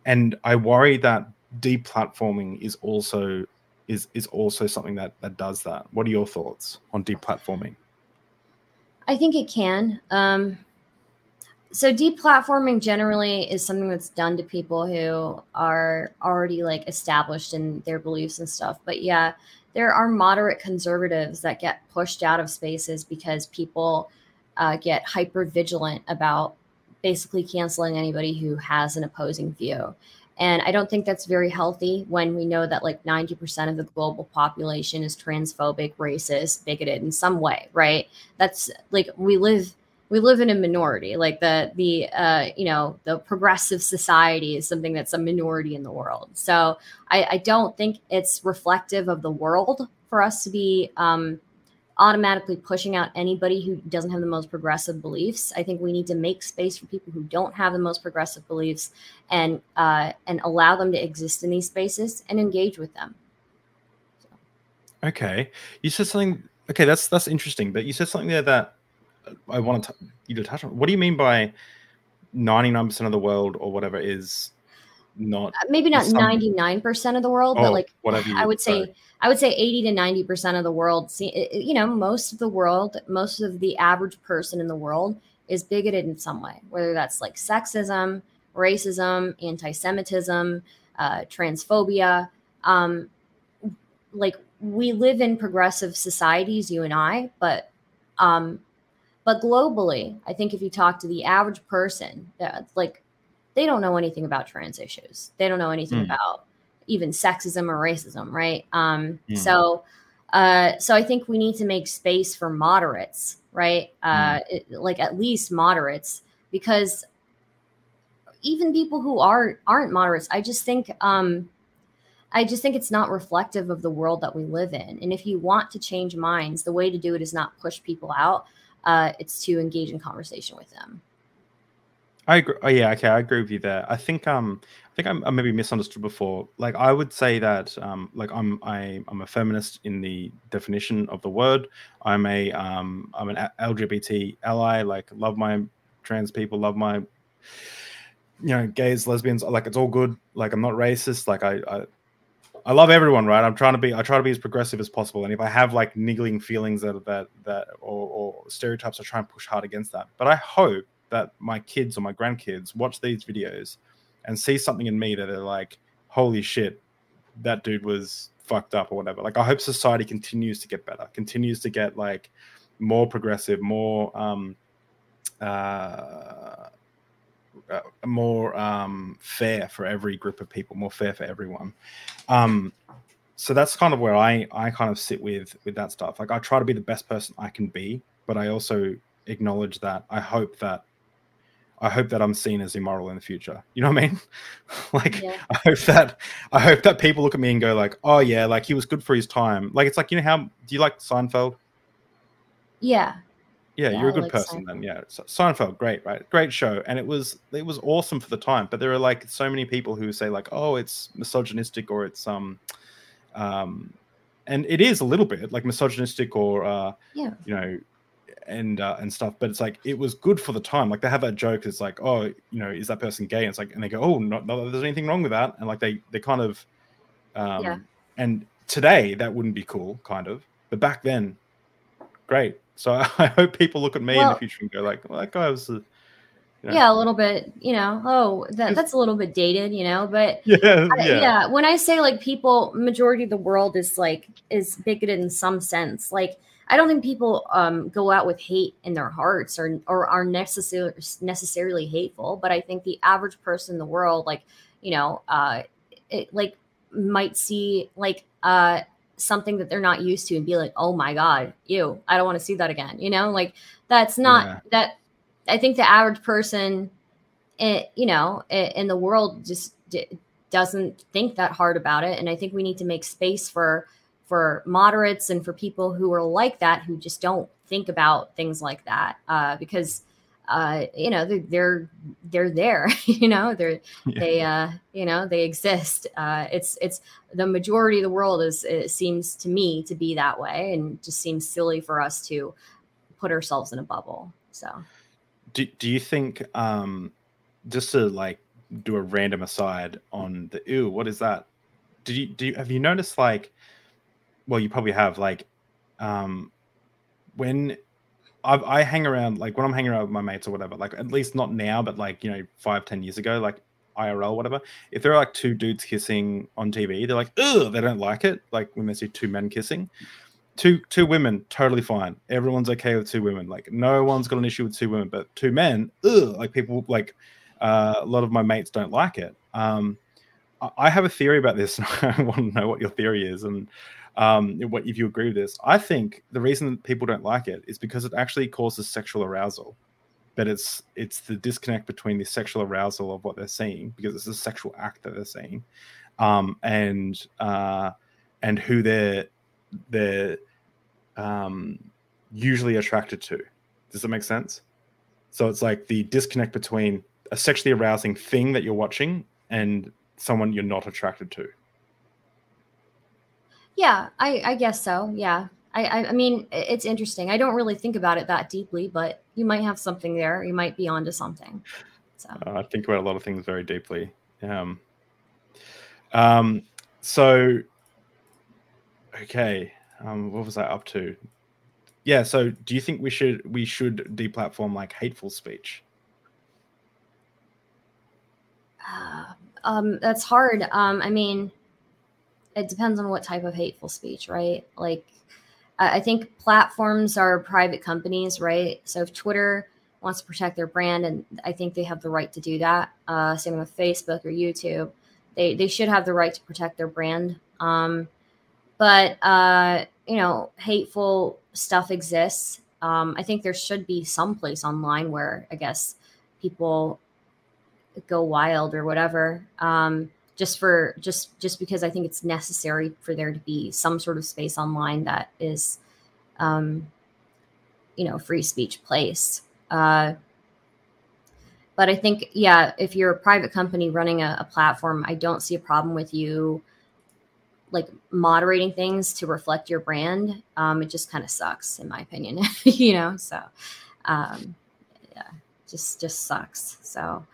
and I worry that deplatforming is also is is also something that that does that. What are your thoughts on deplatforming? I think it can. Um, so deplatforming generally is something that's done to people who are already like established in their beliefs and stuff. But yeah, there are moderate conservatives that get pushed out of spaces because people uh, get hyper vigilant about basically canceling anybody who has an opposing view. And I don't think that's very healthy when we know that like 90% of the global population is transphobic, racist, bigoted in some way, right? That's like we live we live in a minority. Like the the uh, you know the progressive society is something that's a minority in the world. So I, I don't think it's reflective of the world for us to be um, automatically pushing out anybody who doesn't have the most progressive beliefs. I think we need to make space for people who don't have the most progressive beliefs and uh, and allow them to exist in these spaces and engage with them. Okay, you said something. Okay, that's that's interesting. But you said something there that I want to you to touch on. What do you mean by ninety nine percent of the world or whatever is not? Uh, Maybe not ninety nine percent of the world, Oh, but like whatever I would say say. I would say 80 to 90% of the world see you know most of the world most of the average person in the world is bigoted in some way whether that's like sexism racism anti-semitism uh, transphobia um, like we live in progressive societies you and I but um, but globally I think if you talk to the average person uh, like they don't know anything about trans issues they don't know anything Mm. about even sexism or racism, right? Um, Mm. So, uh, so I think we need to make space for moderates, right? Uh, it- like at least moderates, because even people who are aren't moderates, I just think, um, I just think it's not reflective of the world that we live in. And if you want to change minds, the way to do it is not push people out; uh, it's to engage in conversation with them. I agree. Oh, yeah, okay, I agree with you there. I think um, I think I'm, I maybe misunderstood before. Like, I would say that um, like I'm I, I'm a feminist in the definition of the word. I'm a um, I'm an LGBT ally. Like, love my trans people. Love my you know gays, lesbians. Like, it's all good. Like, I'm not racist. Like, I. I I love everyone, right? I'm trying to be. I try to be as progressive as possible, and if I have like niggling feelings that that that or, or stereotypes, I try and push hard against that. But I hope that my kids or my grandkids watch these videos and see something in me that they're like, holy shit, that dude was fucked up or whatever. Like I hope society continues to get better, continues to get like more progressive, more um uh uh, more um fair for every group of people, more fair for everyone. Um so that's kind of where I I kind of sit with with that stuff. Like I try to be the best person I can be, but I also acknowledge that I hope that I hope that I'm seen as immoral in the future. You know what I mean? *laughs* like Yeah. I hope that I hope that people look at me and go like, oh yeah, like he was good for his time. Like it's like you know how do you like Seinfeld? Yeah. Yeah, Yeah, you're a good like person Seinfeld. then. Yeah, Se- Seinfeld, great, right? Great show, and it was it was awesome for the time. But there are like so many people who say like, oh, it's misogynistic or it's um, um, and it is a little bit like misogynistic or uh, Yeah. you know, and uh, and stuff. But it's like it was good for the time. Like they have that joke. It's like, oh, you know, is that person gay? And it's like, and they go, oh, no, no there's anything wrong with that. And like they they kind of, um, Yeah. and today that wouldn't be cool, kind of. But back then, great. So *laughs* I hope people look at me in the future and go like, well, that guy was. A, Yeah. Yeah, a little bit, you know, oh, that, that's a little bit dated, you know, but *laughs* yeah, I- yeah, yeah when i say like people majority of the world is like is bigoted in some sense like i don't think people um go out with hate in their hearts or or are necessarily necessarily hateful but i think the average person in the world like you know uh it like might see like uh something that they're not used to and be like oh my god ew i don't want to see that again you know like that's not Yeah. that i think the average person it, you know i- in the world just d- doesn't think that hard about it and i think we need to make space for for moderates and for people who are like that who just don't think about things like that uh, because uh, you know they're, they're they're there *laughs* you know they're Yeah. they uh you know they exist. Uh it's it's the majority of the world is it seems to me to be that way and just seems silly for us to put ourselves in a bubble so. Do, do you think um just to like do a random aside on the ew what is that? Did you do you, have you noticed like well you probably have like um when I've, i hang around like when i'm hanging around with my mates or whatever like at least not now but like you know five ten years ago like irl whatever if there are like two dudes kissing on tv they're like ugh they don't like it like when they see two men kissing. Two two women totally fine. Everyone's okay with two women. Like no one's got an issue with two women but two men ugh, like people like uh, a lot of my mates don't like it. Um I- i have a theory about this *laughs* and i want to know what your theory is and um what if you agree with this i think the reason people don't like it is because it actually causes sexual arousal but it's it's the disconnect between the sexual arousal of what they're seeing because it's a sexual act that they're seeing um and uh and who they're they're um, usually attracted to. Does that make sense? So it's like the disconnect between a sexually arousing thing that you're watching and someone you're not attracted to. Yeah, I, I guess so. Yeah. I, I, I mean, it's interesting. I don't really think about it that deeply, but you might have something there. You might be onto something. So, Uh, I think about a lot of things very deeply. Um, um, so, okay, um, what was I up to? Yeah. So, do you think we should we should deplatform like hateful speech? uh, um, that's hard. Um, I mean, it depends on what type of hateful speech, right? Like, I, think platforms are private companies, right? So if Twitter wants to protect their brand, and I think they have the right to do that. Uh, same with Facebook or YouTube, they they should have the right to protect their brand. Um, but uh, you know, hateful stuff exists. Um, I think there should be some place online where I guess people go wild or whatever um, just for just just because i think it's necessary for there to be some sort of space online that is um, you know free speech place uh, but i think yeah if you're a private company running a, a platform i don't see a problem with you like moderating things to reflect your brand. Um, it just kind of sucks in my opinion *laughs* you know so um, yeah just just sucks so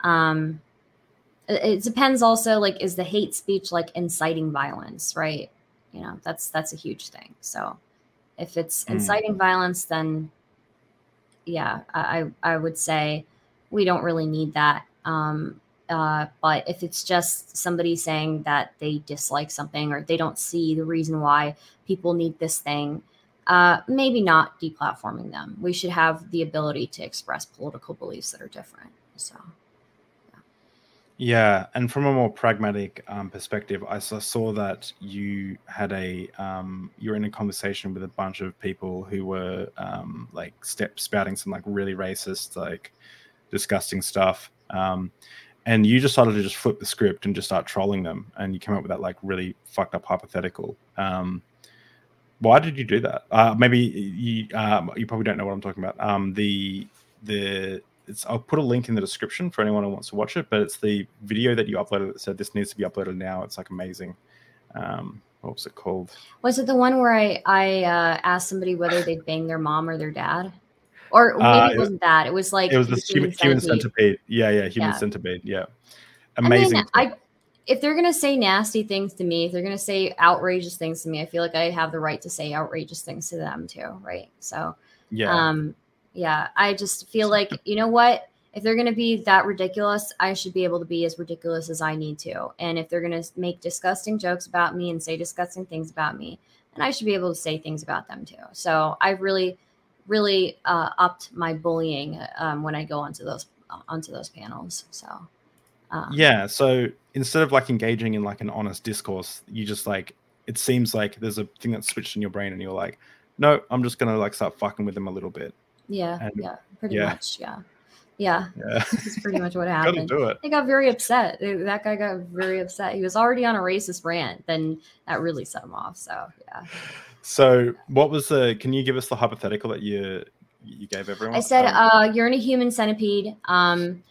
um it, it depends also like is the hate speech like inciting violence right? You know that's that's a huge thing. So if it's Mm. inciting violence then yeah i i I would say we don't really need that. Um uh, but if it's just somebody saying that they dislike something or they don't see the reason why people need this thing uh, maybe not deplatforming them. We should have the ability to express political beliefs that are different so Yeah, and from a more pragmatic um, perspective, I saw, that you had a um, you were in a conversation with a bunch of people who were um, like step spouting some like really racist like disgusting stuff. Um, and you decided to just flip the script and just start trolling them, and you came up with that like really fucked up hypothetical. Um, why did you do that? Uh, maybe you um, you probably don't know what I'm talking about. The the it's I'll put a link in the description for anyone who wants to watch it, but it's the video that you uploaded that said this needs to be uploaded now. It's like amazing. Um, what was it called? Was it the one where I I uh, asked somebody whether they'd bang their mom or their dad? Or maybe Uh, it wasn't that. It was like it was the human, human centipede. centipede. Yeah, yeah, human Yeah. centipede. Yeah, I amazing. mean, I if they're gonna say nasty things to me, if they're gonna say outrageous things to me, I feel like I have the right to say outrageous things to them too, right? So, yeah, um, yeah, I just feel like you know what? If they're gonna be that ridiculous, I should be able to be as ridiculous as I need to. And if they're gonna make disgusting jokes about me and say disgusting things about me, then I should be able to say things about them too. So I've really, really uh, upped my bullying um, when I go onto those onto those panels. So. Um, yeah. So instead of like engaging in like an honest discourse, you just like it seems like there's a thing that's switched in your brain, and you're like, no, I'm just gonna like start fucking with them a little bit. Yeah, And- yeah, pretty yeah. much. Yeah, yeah. Yeah, *laughs* That's pretty much what *laughs* happened. do it. They got very upset. That guy got very upset. He was already on a racist rant. Then that really set him off. So yeah, So, what was the? Can you give us the hypothetical that you you gave everyone? I said, Um, uh, you're in a human centipede. Um,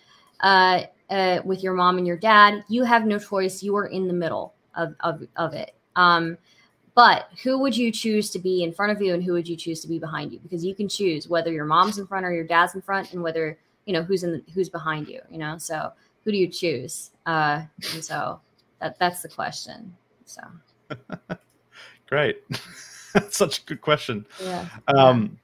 uh, uh, with your mom and your dad, you have no choice. You are in the middle of of of it. Um, but who would you choose to be in front of you, and who would you choose to be behind you? Because you can choose whether your mom's in front or your dad's in front, and whether you know who's in the, who's behind you. You know, so who do you choose? Uh, and so that that's the question. So *laughs* great. That's *laughs* such a good question. yeah, Um,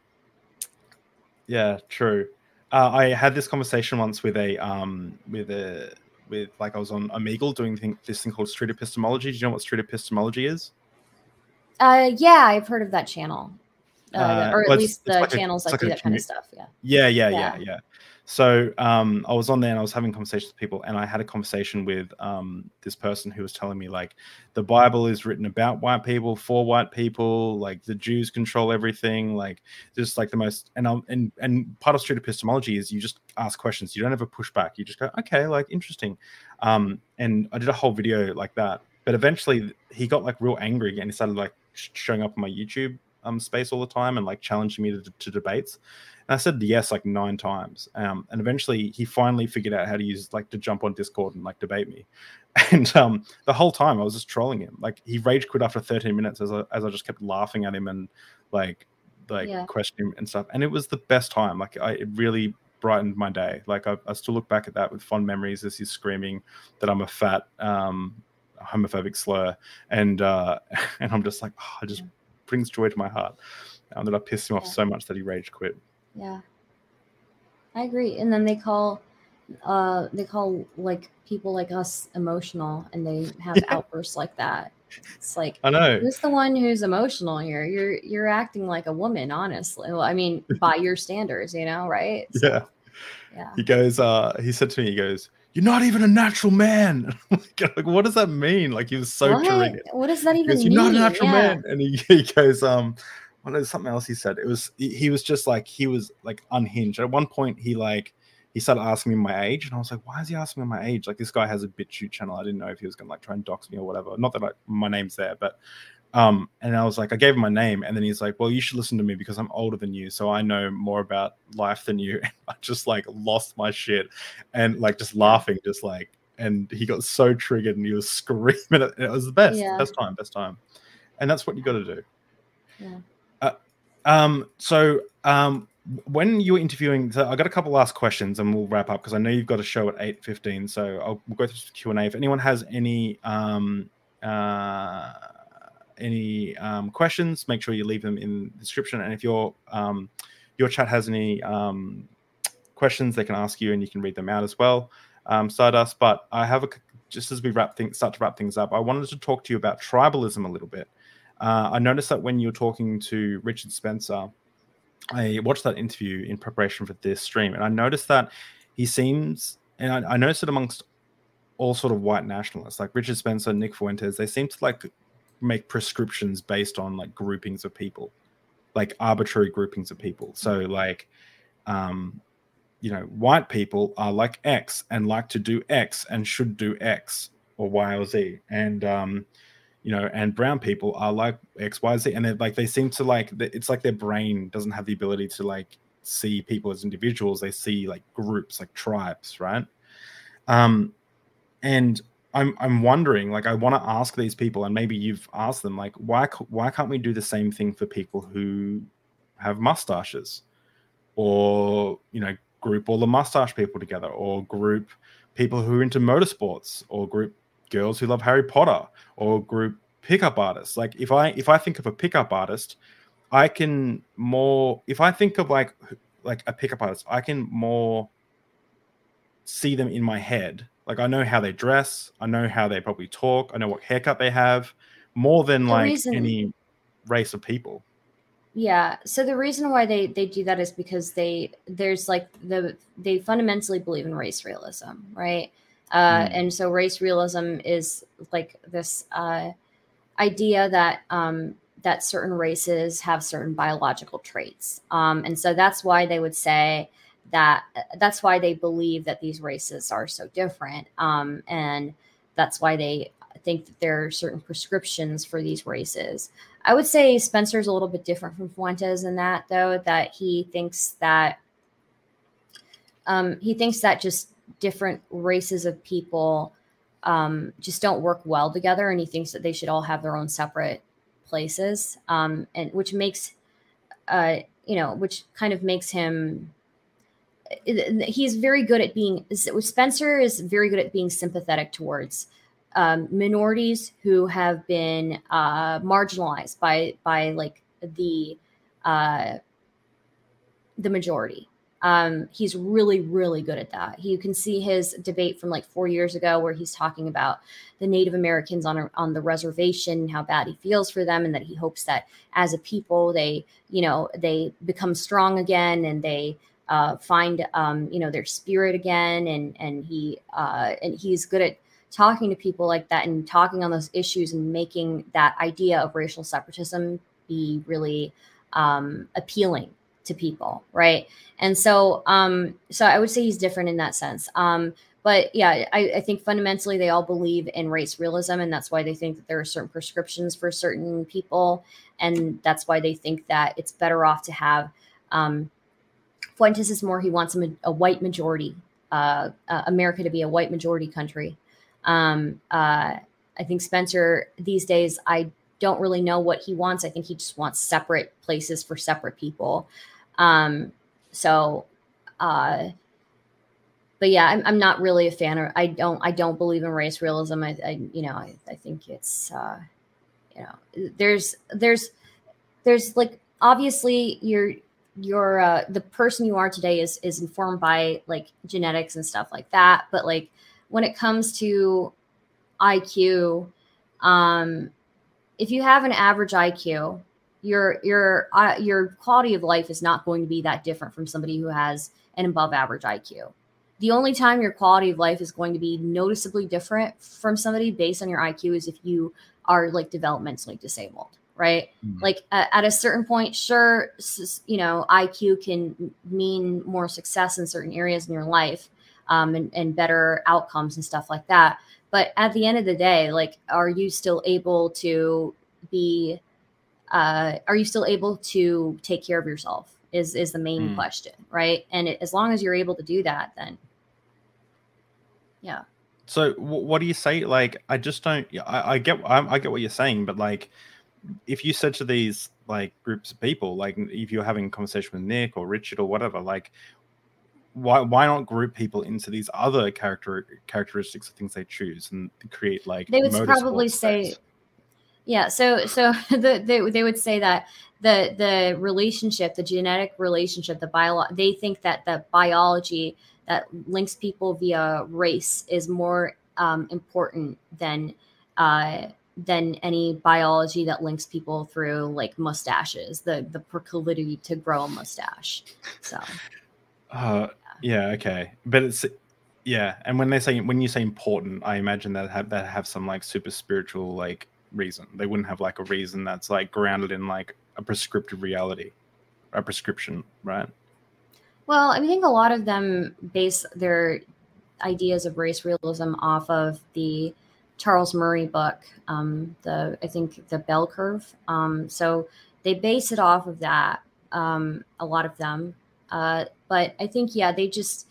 yeah, true. Uh, I had this conversation once with a um with a with like I was on Omegle doing thing, this thing called street epistemology. Do you know what street epistemology is? Uh, yeah, I've heard of that channel, uh, Uh, or at well, least the like a- channels that like do a that kind of stuff. Yeah. Yeah, yeah, Yeah. yeah, yeah. So um, I was on there and I was having conversations with people, and I had a conversation with um, this person who was telling me like the Bible is written about white people for white people, like the Jews control everything, like just like the most. And I'm, and and part of street epistemology is you just ask questions, you don't ever push back, you just go okay, like interesting. Um, and I did a whole video like that, but eventually he got like real angry and he started like showing up on my YouTube um space all the time and like challenging me to, to debates. And I said yes like nine times. Um, and eventually he finally figured out how to use like to jump on Discord and like debate me. *laughs* And um, the whole time I was just trolling him. Like he rage quit after 13 minutes as I, as I just kept laughing at him and like like Yeah. questioning him and stuff. And it was the best time. Like I it really brightened my day. Like I, I still look back at that with fond memories as he's screaming that I'm a fat um, homophobic slur. And uh, *laughs* and I'm just like, oh, it just Yeah. brings joy to my heart. Um, that I pissed him off Yeah. so much that he rage quit. Yeah. I agree. And then they call uh they call like people like us emotional and they have Yeah. outbursts like that. It's like I know. who's the one who's emotional here? You're you're acting like a woman, honestly. Well, I mean, by your standards, you know, right? So, Yeah. yeah. He goes, uh, he said to me, he goes, You're not even a natural man. *laughs* Like, what does that mean? Like he was so what? what does that even goes, mean? You're not a natural Yeah. man. And he, *laughs* he goes, um, what is something else he said? It was he, he was just like he was like unhinged. At one point he like he started asking me my age, and I was like, why is he asking me my age? Like this guy has a BitChute channel. I didn't know if he was gonna like try and dox me or whatever. Not that like my name's there, but um, and I was like, I gave him my name, and then he's like, Well, you should listen to me because I'm older than you, so I know more about life than you. *laughs* And I just like lost my shit and like just laughing, just like and he got so triggered and he was *laughs* screaming. It, it was the best, Yeah. best time, best time. And that's what you gotta do. Yeah. Um, so um, when you were interviewing, so I got a couple last questions, and we'll wrap up because I know you've got a show at eight fifteen. So I'll we'll go through Q and A. If anyone has any um, uh, any um, questions, make sure you leave them in the description. And if your um, your chat has any um, questions, they can ask you, and you can read them out as well. Um, Stardust. But I have a just as we wrap things start to wrap things up, I wanted to talk to you about tribalism a little bit. Uh, I noticed that when you were talking to Richard Spencer, I watched that interview in preparation for this stream, and I noticed that he seems, and I, I noticed it amongst all sort of white nationalists, like Richard Spencer, Nick Fuentes, they seem to like make prescriptions based on like groupings of people, like arbitrary groupings of people. So like, um, you know, white people are like X and like to do X and should do X or Y or Z, and um, you know, and brown people are like X, Y, Z, and they're like they seem to like it's like their brain doesn't have the ability to like see people as individuals; they see like groups, like tribes, right? Um, and I'm I'm wondering, like, I want to ask these people, and maybe you've asked them, like, why why can't we do the same thing for people who have mustaches, or you know, group all the mustache people together, or group people who are into motorsports, or group girls who love Harry Potter, or group pickup artists. Like, if I if I think of a pickup artist, I can more. If I think of like like a pickup artist, I can more see them in my head. Like I know how they dress, I know how they probably talk, I know what haircut they have, more than The like reason- any race of people. Yeah. So the reason why they they do that is because they there's like the they fundamentally believe in race realism, right? Uh, Mm. And so race realism is like this uh, idea that um, that certain races have certain biological traits, um, and so that's why they would say that that's why they believe that these races are so different, um, and that's why they think that there are certain prescriptions for these races. I would say Spencer's a little bit different from Fuentes in that, though, that he thinks that um, he thinks that just different races of people um, just don't work well together, and he thinks that they should all have their own separate places, um, and which makes, uh, you know, which kind of makes him. He's very good at being. Spencer is very good at being sympathetic towards um, minorities who have been uh, marginalized by by like the uh, the majority. Um, he's really really good at that. You can see his debate from like four years ago where he's talking about the Native Americans on on the reservation, how bad he feels for them, and that he hopes that as a people they you know they become strong again and they uh, find um, you know their spirit again, and and he uh, and he's good at talking to people like that and talking on those issues and making that idea of racial separatism be really um, appealing to people, right? And so, um, so I would say he's different in that sense. Um, but yeah, I, I think fundamentally they all believe in race realism, and that's why they think that there are certain prescriptions for certain people, and that's why they think that it's better off to have. Um, Fuentes is more he wants a, a white majority, uh, uh, America to be a white majority country. Um, uh, I think Spencer these days, I don't really know what he wants. I think he just wants separate places for separate people. Um, so, uh, but yeah, I'm, I'm not really a fan of. I don't. I don't believe in race realism. I, I you know, I, I think it's, uh, you know, there's, there's, there's like obviously you're, you're uh, the person you are today is is informed by like genetics and stuff like that. But like when it comes to IQ, um, if you have an average IQ, your your uh, your quality of life is not going to be that different from somebody who has an above average IQ. The only time your quality of life is going to be noticeably different from somebody based on your IQ is if you are like developmentally disabled, right? Mhm. Like at, at a certain point, sure, you know, IQ can mean more success in certain areas in your life um, and, and better outcomes and stuff like that. But at the end of the day, like, are you still able to be? Uh, are you still able to take care of yourself? Is is the main Mm. question, right? And it, as long as you're able to do that, then yeah. So wh- what do you say? Like, I just don't. I, I get. I, I get what you're saying, but like, if you said to these like groups of people, like if you're having a conversation with Nick or Richard or whatever, like, why why not group people into these other character characteristics of things they choose and create like they would probably say yeah so so *laughs* the, they, they would say that the the relationship the genetic relationship the bio they think that the biology that links people via race is more um, important than uh, than any biology that links people through like mustaches the the proclivity to grow a mustache so Uh, yeah, okay, but it's yeah, and when they say when you say important, I imagine that have that have some like super spiritual like reason. They wouldn't have like a reason that's like grounded in like a prescriptive reality, a prescription, right? Well, I think a lot of them base their ideas of race realism off of the Charles Murray book, um, the I think the Bell Curve. Um, so they base it off of that. Um, a lot of them, uh, but I think yeah, they just.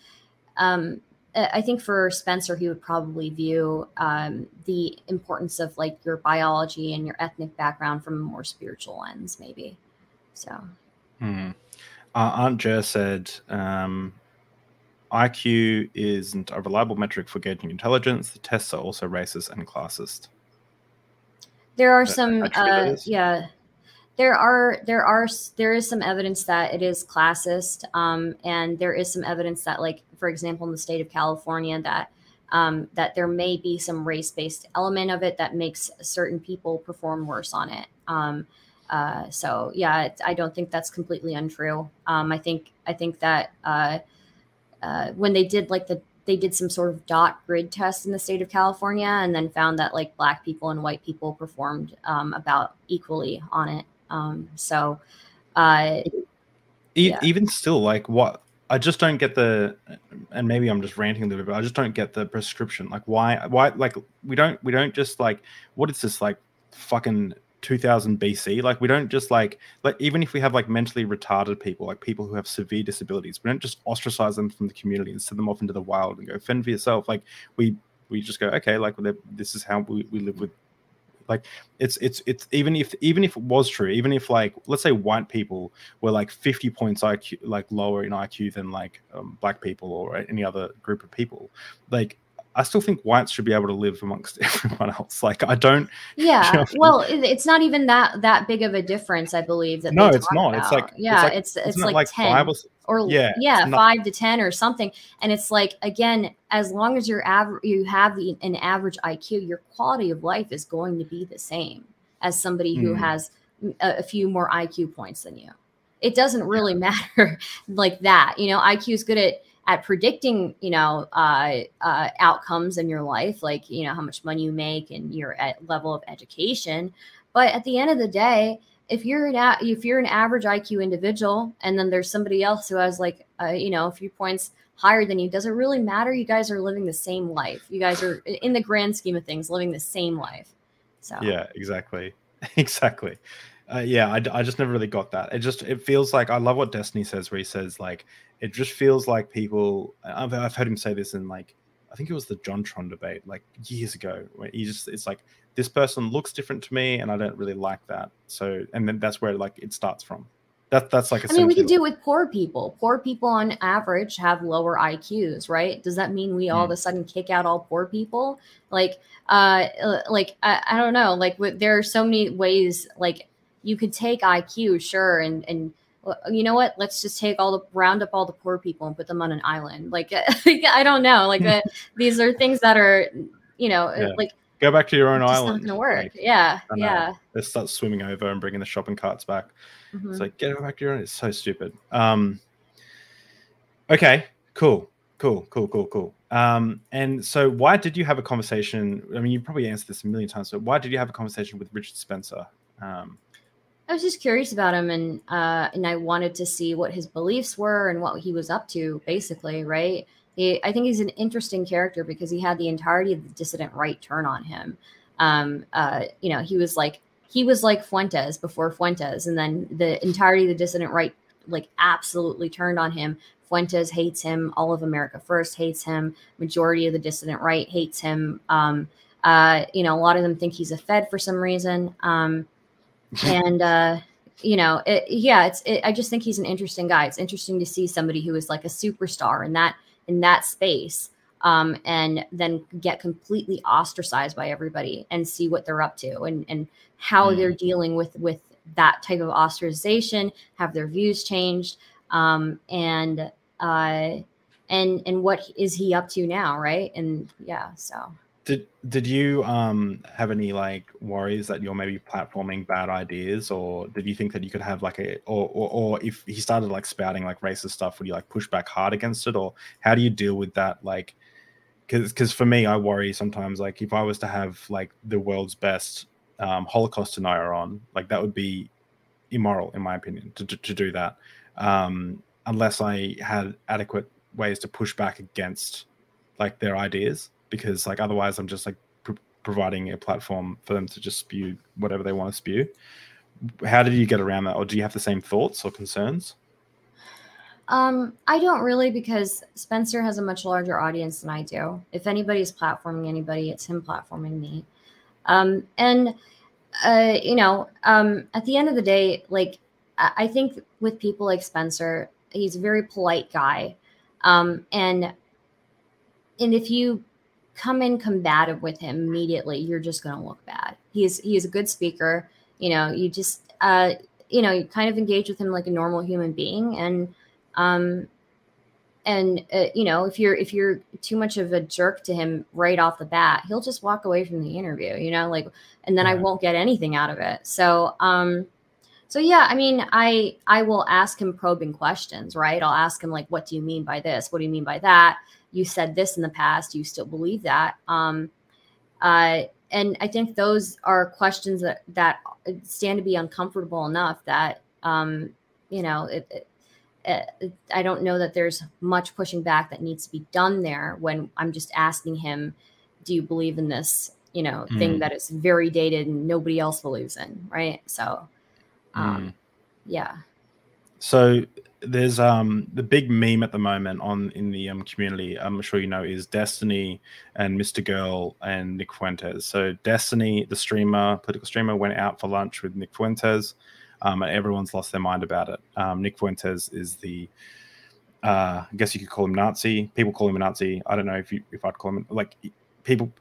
Um, I think for Spencer, he would probably view um, the importance of like your biology and your ethnic background from a more spiritual lens, maybe. So. Hmm. Uh, Aunt Jer said, um, IQ isn't a reliable metric for gauging intelligence. The tests are also racist and classist. There are some, uh, yeah, there are there are there is some evidence that it is classist, um, and there is some evidence that, like for example, in the state of California, that um, that there may be some race based element of it that makes certain people perform worse on it. Um, uh, so yeah, I don't think that's completely untrue. Um, I think I think that uh, uh, when they did like the they did some sort of dot grid test in the state of California and then found that like black people and white people performed um, about equally on it. Um, so uh, E- Yeah. Even still, like what I just don't get the, and maybe I'm just ranting a little bit. But I just don't get the prescription. Like why? Why? Like we don't we don't just like what is this like fucking 2000 BC? Like we don't just like like even if we have like mentally retarded people, like people who have severe disabilities, we don't just ostracize them from the community and send them off into the wild and go fend for yourself. Like we we just go okay, like this is how we, we live with like it's it's it's even if even if it was true even if like let's say white people were like 50 points iq like lower in iq than like um, black people or any other group of people like i still think whites should be able to live amongst *laughs* everyone else like i don't yeah, Yeah. well, it's not even that that big of a difference, I believe. That no it's not it's like yeah, it's it's it's, isn't like, ten five or or yeah, yeah, it's not- five to ten or something. And it's like again, as long as you're aver- you have the, an average IQ, your quality of life is going to be the same as somebody who Mm. has a, a few more IQ points than you. It doesn't really *laughs* matter like that. You know, IQ is good at at predicting, you know, uh, uh, outcomes in your life, like you know how much money you make and your at level of education. But at the end of the day, if you're an a- if you're an average IQ individual, and then there's somebody else who has like uh, you know a few points higher than you, does it really matter? You guys are living the same life. You guys are in the grand scheme of things living the same life. So yeah exactly *laughs* exactly uh, yeah I just never really got that it just it feels like i love what destiny says where he says like it just feels like people i've, I've heard him say this in like i think it was the jontron debate like years ago where he just it's like this person looks different to me and i don't really like that so and then that's where like it starts from that, that's like I mean, we essentially- do it with poor people. Poor people on average have lower IQs, right? Does that mean we all of Hmm. a sudden kick out all poor people? Like, uh, uh, like I, I don't know. Like, with, there are so many ways. Like, you could take IQ, sure, and and you know what? Let's just take all the round up all the poor people and put them on an island. Like, *laughs* I don't know. Like, uh, *laughs* these are things that are, you know, uh, Yeah. like go back to your own just not island gonna work. like, yeah, yeah. let's start swimming over and bringing the shopping carts back Mhm. It's like get it back to your own. It's so stupid. Um, okay, cool, cool, cool, cool, cool. Um, and so why did you have a conversation? I mean, you probably answered this a million times, but why did you have a conversation with Richard Spencer? Um, I was just curious about him, and uh, and I wanted to see what his beliefs were and what he was up to, basically, right? He, I think he's an interesting character because he had the entirety of the dissident right turn on him. Um, uh, you know, he was like he was like Fuentes before Fuentes, and then the entirety of the dissident right like absolutely turned on him. Fuentes hates him. All of America First hates him. Majority of the dissident right hates him. Um, uh, you know, a lot of them think he's a Fed for some reason. Um, and uh you know it, yeah it's it, i just think he's an interesting guy. It's interesting to see somebody who is like a superstar in that in that space um and then get completely ostracized by everybody and see what they're up to and and how Mm. they're dealing with with that type of ostracization have their views changed um and uh and and what is he up to now right? And yeah so did did you um have any like worries that you're maybe platforming bad ideas, or did you think that you could have like a or or, or if he started like spouting like racist stuff, would you like push back hard against it, or how do you deal with that like? because because for me i worry sometimes like if i was to have like the world's best um, holocaust denier on like that would be immoral in my opinion to, to, to do that um unless I had adequate ways to push back against like their ideas because like otherwise I'm just like pr- providing a platform for them to just spew whatever they want to spew. How did you get around that, or do you have the same thoughts or concerns? Um, I don't really because Spencer has a much larger audience than I do. If anybody's platforming anybody, it's him platforming me. Um, and uh, you know, um, at the end of the day, like I think with people like Spencer, he's a very polite guy. Um, and and if you come in combative with him immediately, you're just going to look bad. He's he's a good speaker. You know, you just uh, you know, you kind of engage with him like a normal human being, and um, and uh, you know, if you're if you're too much of a jerk to him right off the bat, he'll just walk away from the interview. You know, like, and then I won't get anything out of it. So, um, so yeah, I mean, I I will ask him probing questions, right? I'll ask him like, "What do you mean by this? What do you mean by that? You said this in the past. You still believe that?" Um, uh, and I think those are questions that that stand to be uncomfortable enough that um, you know it, it, it, I don't know that there's much pushing back that needs to be done there when I'm just asking him, "Do you believe in this?" You know, thing Mm. that is very dated and nobody else believes in, right? So, um, yeah. So there's um the big meme at the moment on in the um community. I'm sure you know is Destiny and Mr. Girl and Nick Fuentes. So Destiny, the streamer, political streamer, went out for lunch with Nick Fuentes, um, and everyone's lost their mind about it. Um, Nick Fuentes is the uh, I guess you could call him Nazi. People call him a Nazi. I don't know if you if I'd call him like people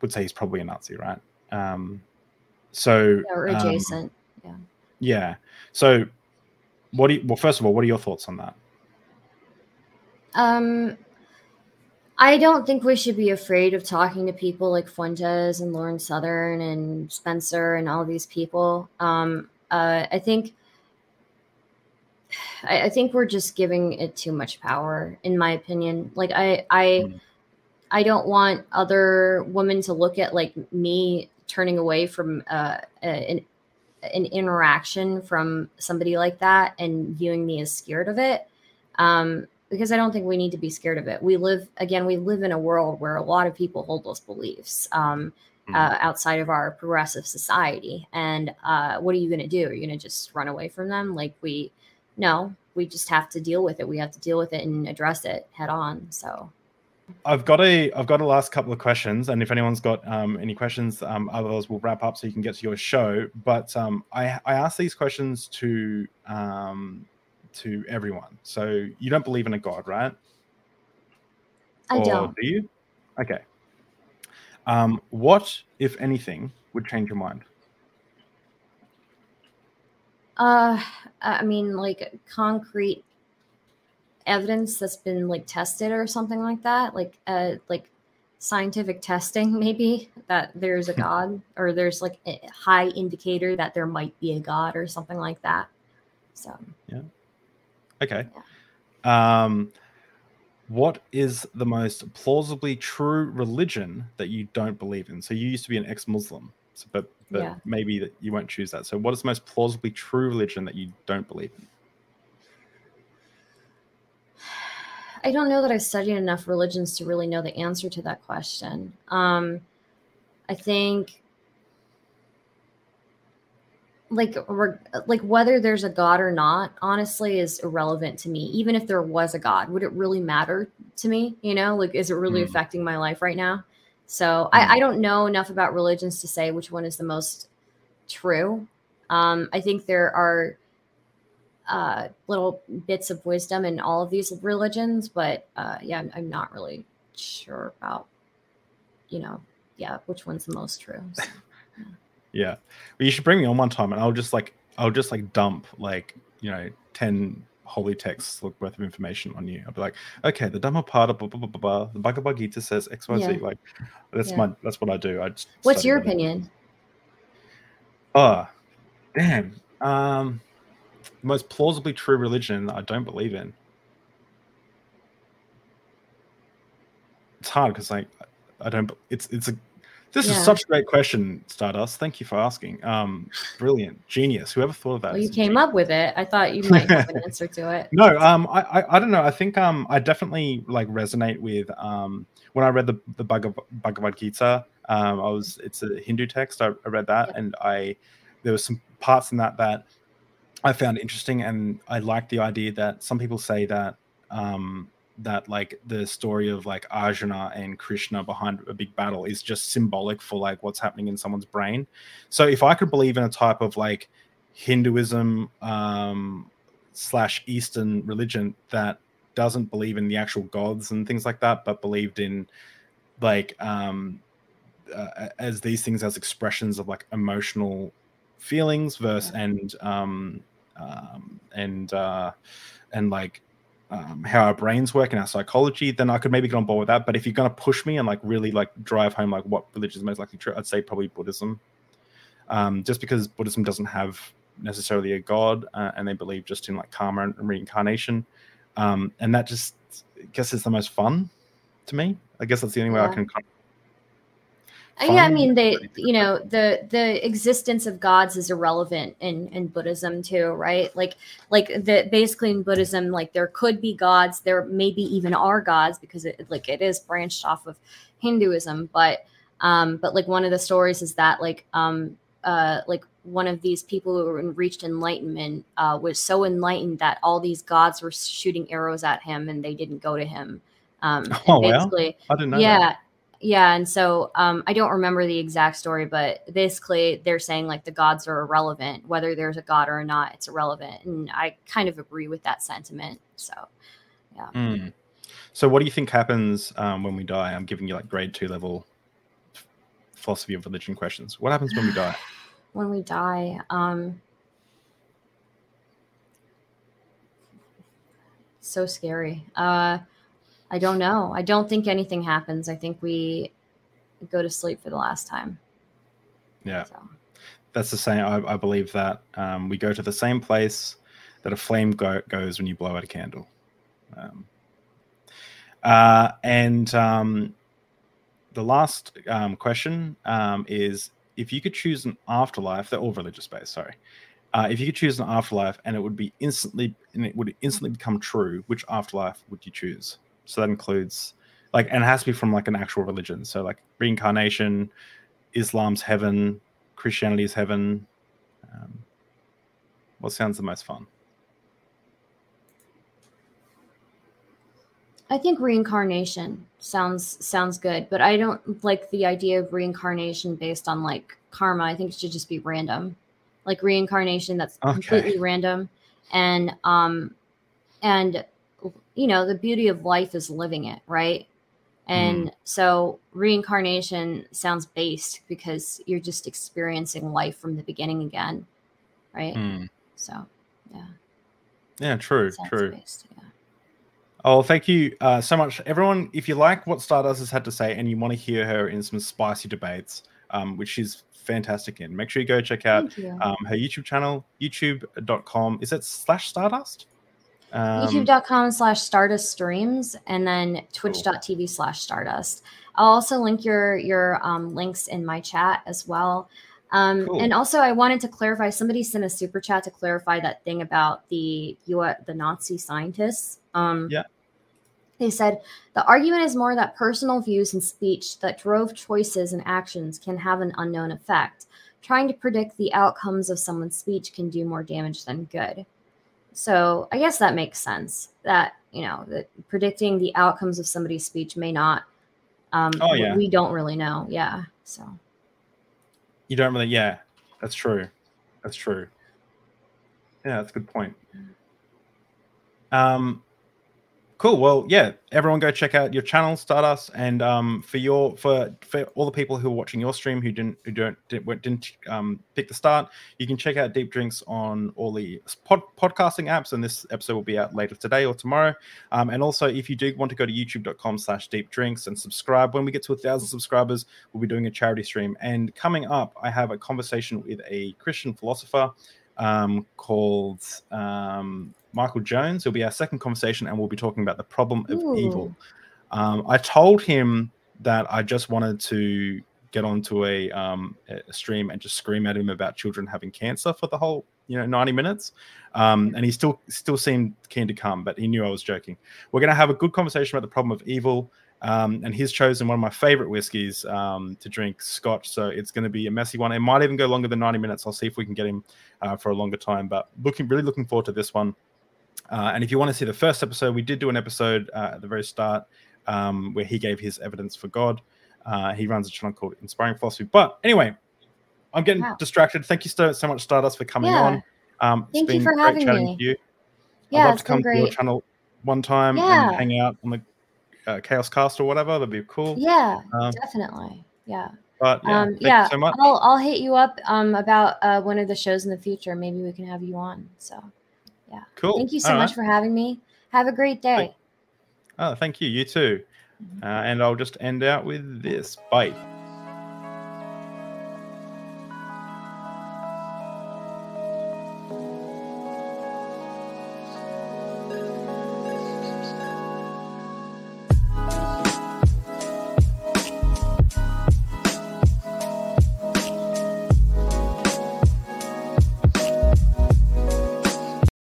would say he's probably a Nazi, right? Um, so or um, adjacent. yeah. So, what do you, well? First of all, what are your thoughts on that? Um, I don't think we should be afraid of talking to people like Fuentes and Lauren Southern and Spencer and all these people. Um, uh, I think, I, I think we're just giving it too much power, in my opinion. Like I, I, Mm. I don't want other women to look at like me turning away from uh, an an interaction from somebody like that and viewing me as scared of it. Um, because I don't think we need to be scared of it. We live again, we live in a world where a lot of people hold those beliefs um, Mhm. uh, outside of our progressive society. And uh, what are you going to do? Are you going to just run away from them? Like we, no, we just have to deal with it. We have to deal with it and address it head on. So I've got a I've got a last couple of questions, and if anyone's got um, any questions, um, otherwise we'll wrap up so you can get to your show. But um, I I ask these questions to um, to everyone. So you don't believe in a god, right? I or don't. Do you? Okay. Um, what, if anything, would change your mind? Uh, I mean, like concrete evidence that's been like tested or something like that, like uh, like scientific testing, *laughs* maybe that there's a god or there's like a high indicator that there might be a god or something like that. So, yeah, Okay. Um, what is the most plausibly true religion that you don't believe in? So you used to be an ex-Muslim, so, but but Yeah. maybe that you won't choose that. So what is the most plausibly true religion that you don't believe in? I don't know that I've studied enough religions to really know the answer to that question. Um, I think, like, like whether there's a God or not, honestly, is irrelevant to me. Even if there was a God, would it really matter to me? You know, like, is it really Mm. affecting my life right now? So Mm. I, I don't know enough about religions to say which one is the most true. Um, I think there are uh, little bits of wisdom in all of these religions, but uh, yeah, I'm, I'm not really sure about, you know, yeah, which one's the most true. So, *laughs* Yeah, well, you should bring me on one time, and I'll just like I'll just like dump like you know ten holy texts worth of information on you. I'll be like, okay, the Dhammapada, blah, blah, blah, blah, blah, the Bhagavad Gita says X, Y, Z. Yeah. Like that's Yeah. my that's what I do. I just What's your opinion? Oh, damn. Um, most plausibly true religion that I don't believe in. It's hard because like I don't. It's it's a This Yeah. is such a great question, Stardust. Thank you for asking. Um, brilliant, genius. Whoever thought of that? Well, you came genius. up with it. I thought you might have an answer to it. *laughs* No, um, I, I, I don't know. I think um, I definitely like resonate with um, when I read the the Bhagav- Bhagavad Gita. Um, I was it's a Hindu text. I, I read that, Yep. and I there were some parts in that that I found interesting, and I like the idea that some people say that um, that like the story of like Arjuna and Krishna behind a big battle is just symbolic for like what's happening in someone's brain. So if I could believe in a type of like Hinduism um, slash Eastern religion that doesn't believe in the actual gods and things like that, but believed in like um, uh, as these things as expressions of like emotional feelings versus and um, um, and uh, and like um, how our brains work and our psychology, then I could maybe get on board with that. But if you're going to push me and like really like drive home like what religion is most likely true, I'd say probably Buddhism. Um, just because Buddhism doesn't have necessarily a god, uh, and they believe just in like karma and reincarnation, um, and that just I guess is the most fun to me. I guess that's the only way I can. Kind Uh, yeah, I mean, they, you know, the the existence of gods is irrelevant in in Buddhism too, right? Like, like the basically in Buddhism, like there could be gods, there maybe even are gods because it like it is branched off of Hinduism, but um, but like one of the stories is that like um uh like one of these people who reached enlightenment uh was so enlightened that all these gods were shooting arrows at him and they didn't go to him. Um, *laughs* Oh, basically, I didn't know. yeah that. Yeah and so um i don't remember the exact story but basically they're saying like the gods are irrelevant whether there's a god or not it's irrelevant and i kind of agree with that sentiment so Mm. So, what do you think happens um, when we die? I'm giving you like grade two level philosophy of religion questions. What happens when we die? *sighs* when we die um so scary uh i don't know i don't think anything happens i think we go to sleep for the last time Yeah, so that's the same. I, I believe that um, we go to the same place that a flame go- goes when you blow out a candle. Um, uh, and um, the last um, question um, is if you could choose an afterlife, they're all religious based, sorry. Uh, if you could choose an afterlife and it would be instantly and it would instantly become true, which afterlife would you choose? So that includes like and it has to be from like an actual religion. So like reincarnation, Islam's heaven, Christianity's heaven. Um, what sounds the most fun? I think reincarnation sounds sounds good, but I don't like the idea of reincarnation based on like karma. I think it should just be random. Like reincarnation that's Okay. completely random and um and you know, the beauty of life is living it, right? And so reincarnation sounds based because you're just experiencing life from the beginning again, right? Hmm. So, yeah. Yeah, true, true. based, yeah. Oh, thank you uh, so much, everyone. If you like what Stardust has had to say and you want to hear her in some spicy debates, um, which she's fantastic in, make sure you go check out you. um, her YouTube channel, youtube.com. Is it slash Stardust? Um, youtube.com slash stardust streams and then twitch.tv slash stardust. I'll also link your your um, links in my chat as well. Um, Cool. and also i wanted to clarify somebody sent a super chat to clarify that thing about the US, the nazi scientists. Um, Yeah. they said the argument is more that personal views and speech that drove choices and actions can have an unknown effect. Trying to predict the outcomes of someone's speech can do more damage than good so I guess that makes sense that, you know, that predicting the outcomes of somebody's speech may not. Um, Oh, yeah. We don't really know. Yeah. So, You don't really, yeah, that's true. That's true. Yeah, that's a good point. Um, cool. Well, yeah, everyone go check out your channel, Stardust, and um, for your for for all the people who are watching your stream who didn't who don't didn't, didn't um pick the start, you can check out Deep Drinks on all the pod, podcasting apps, and this episode will be out later today or tomorrow. Um, and also, if you do want to go to YouTube.com/slash Deep Drinks and subscribe, when we get to a thousand subscribers, we'll be doing a charity stream. And coming up, I have a conversation with a Christian philosopher um, called um, Michael Jones. It'll be our second conversation, and we'll be talking about the problem of Ooh. evil. Um, I told him that I just wanted to get onto a, um, a stream and just scream at him about children having cancer for the whole you know 90 minutes. Um, and he still still seemed keen to come but he knew i was joking. We're going to have a good conversation about the problem of evil. Um, and he's chosen one of my favorite whiskeys um, to drink scotch so it's going to be a messy one. It might even go longer than 90 minutes. I'll see if we can get him uh, for a longer time but looking really looking forward to this one uh, and if you want to see the first episode we did do an episode uh, at the very start um, where he gave his evidence for god uh, he runs a channel called inspiring philosophy but anyway i'm getting Wow. distracted thank you so, so much stardust for coming Yeah. on um, Thank you for great having me. you Yeah, I'd love to come been to your channel one time Yeah. and hang out on the uh, Chaos Cast or whatever. That'd be cool. Yeah, Um, definitely. Yeah. But yeah, um, yeah. so much. I'll I'll hit you up um about uh one of the shows in the future. Maybe we can have you on. So Cool. thank you so All much right. for having me. Have a great day. Oh, thank you. You too. Mhm. Uh, and I'll just end out with this. Bye.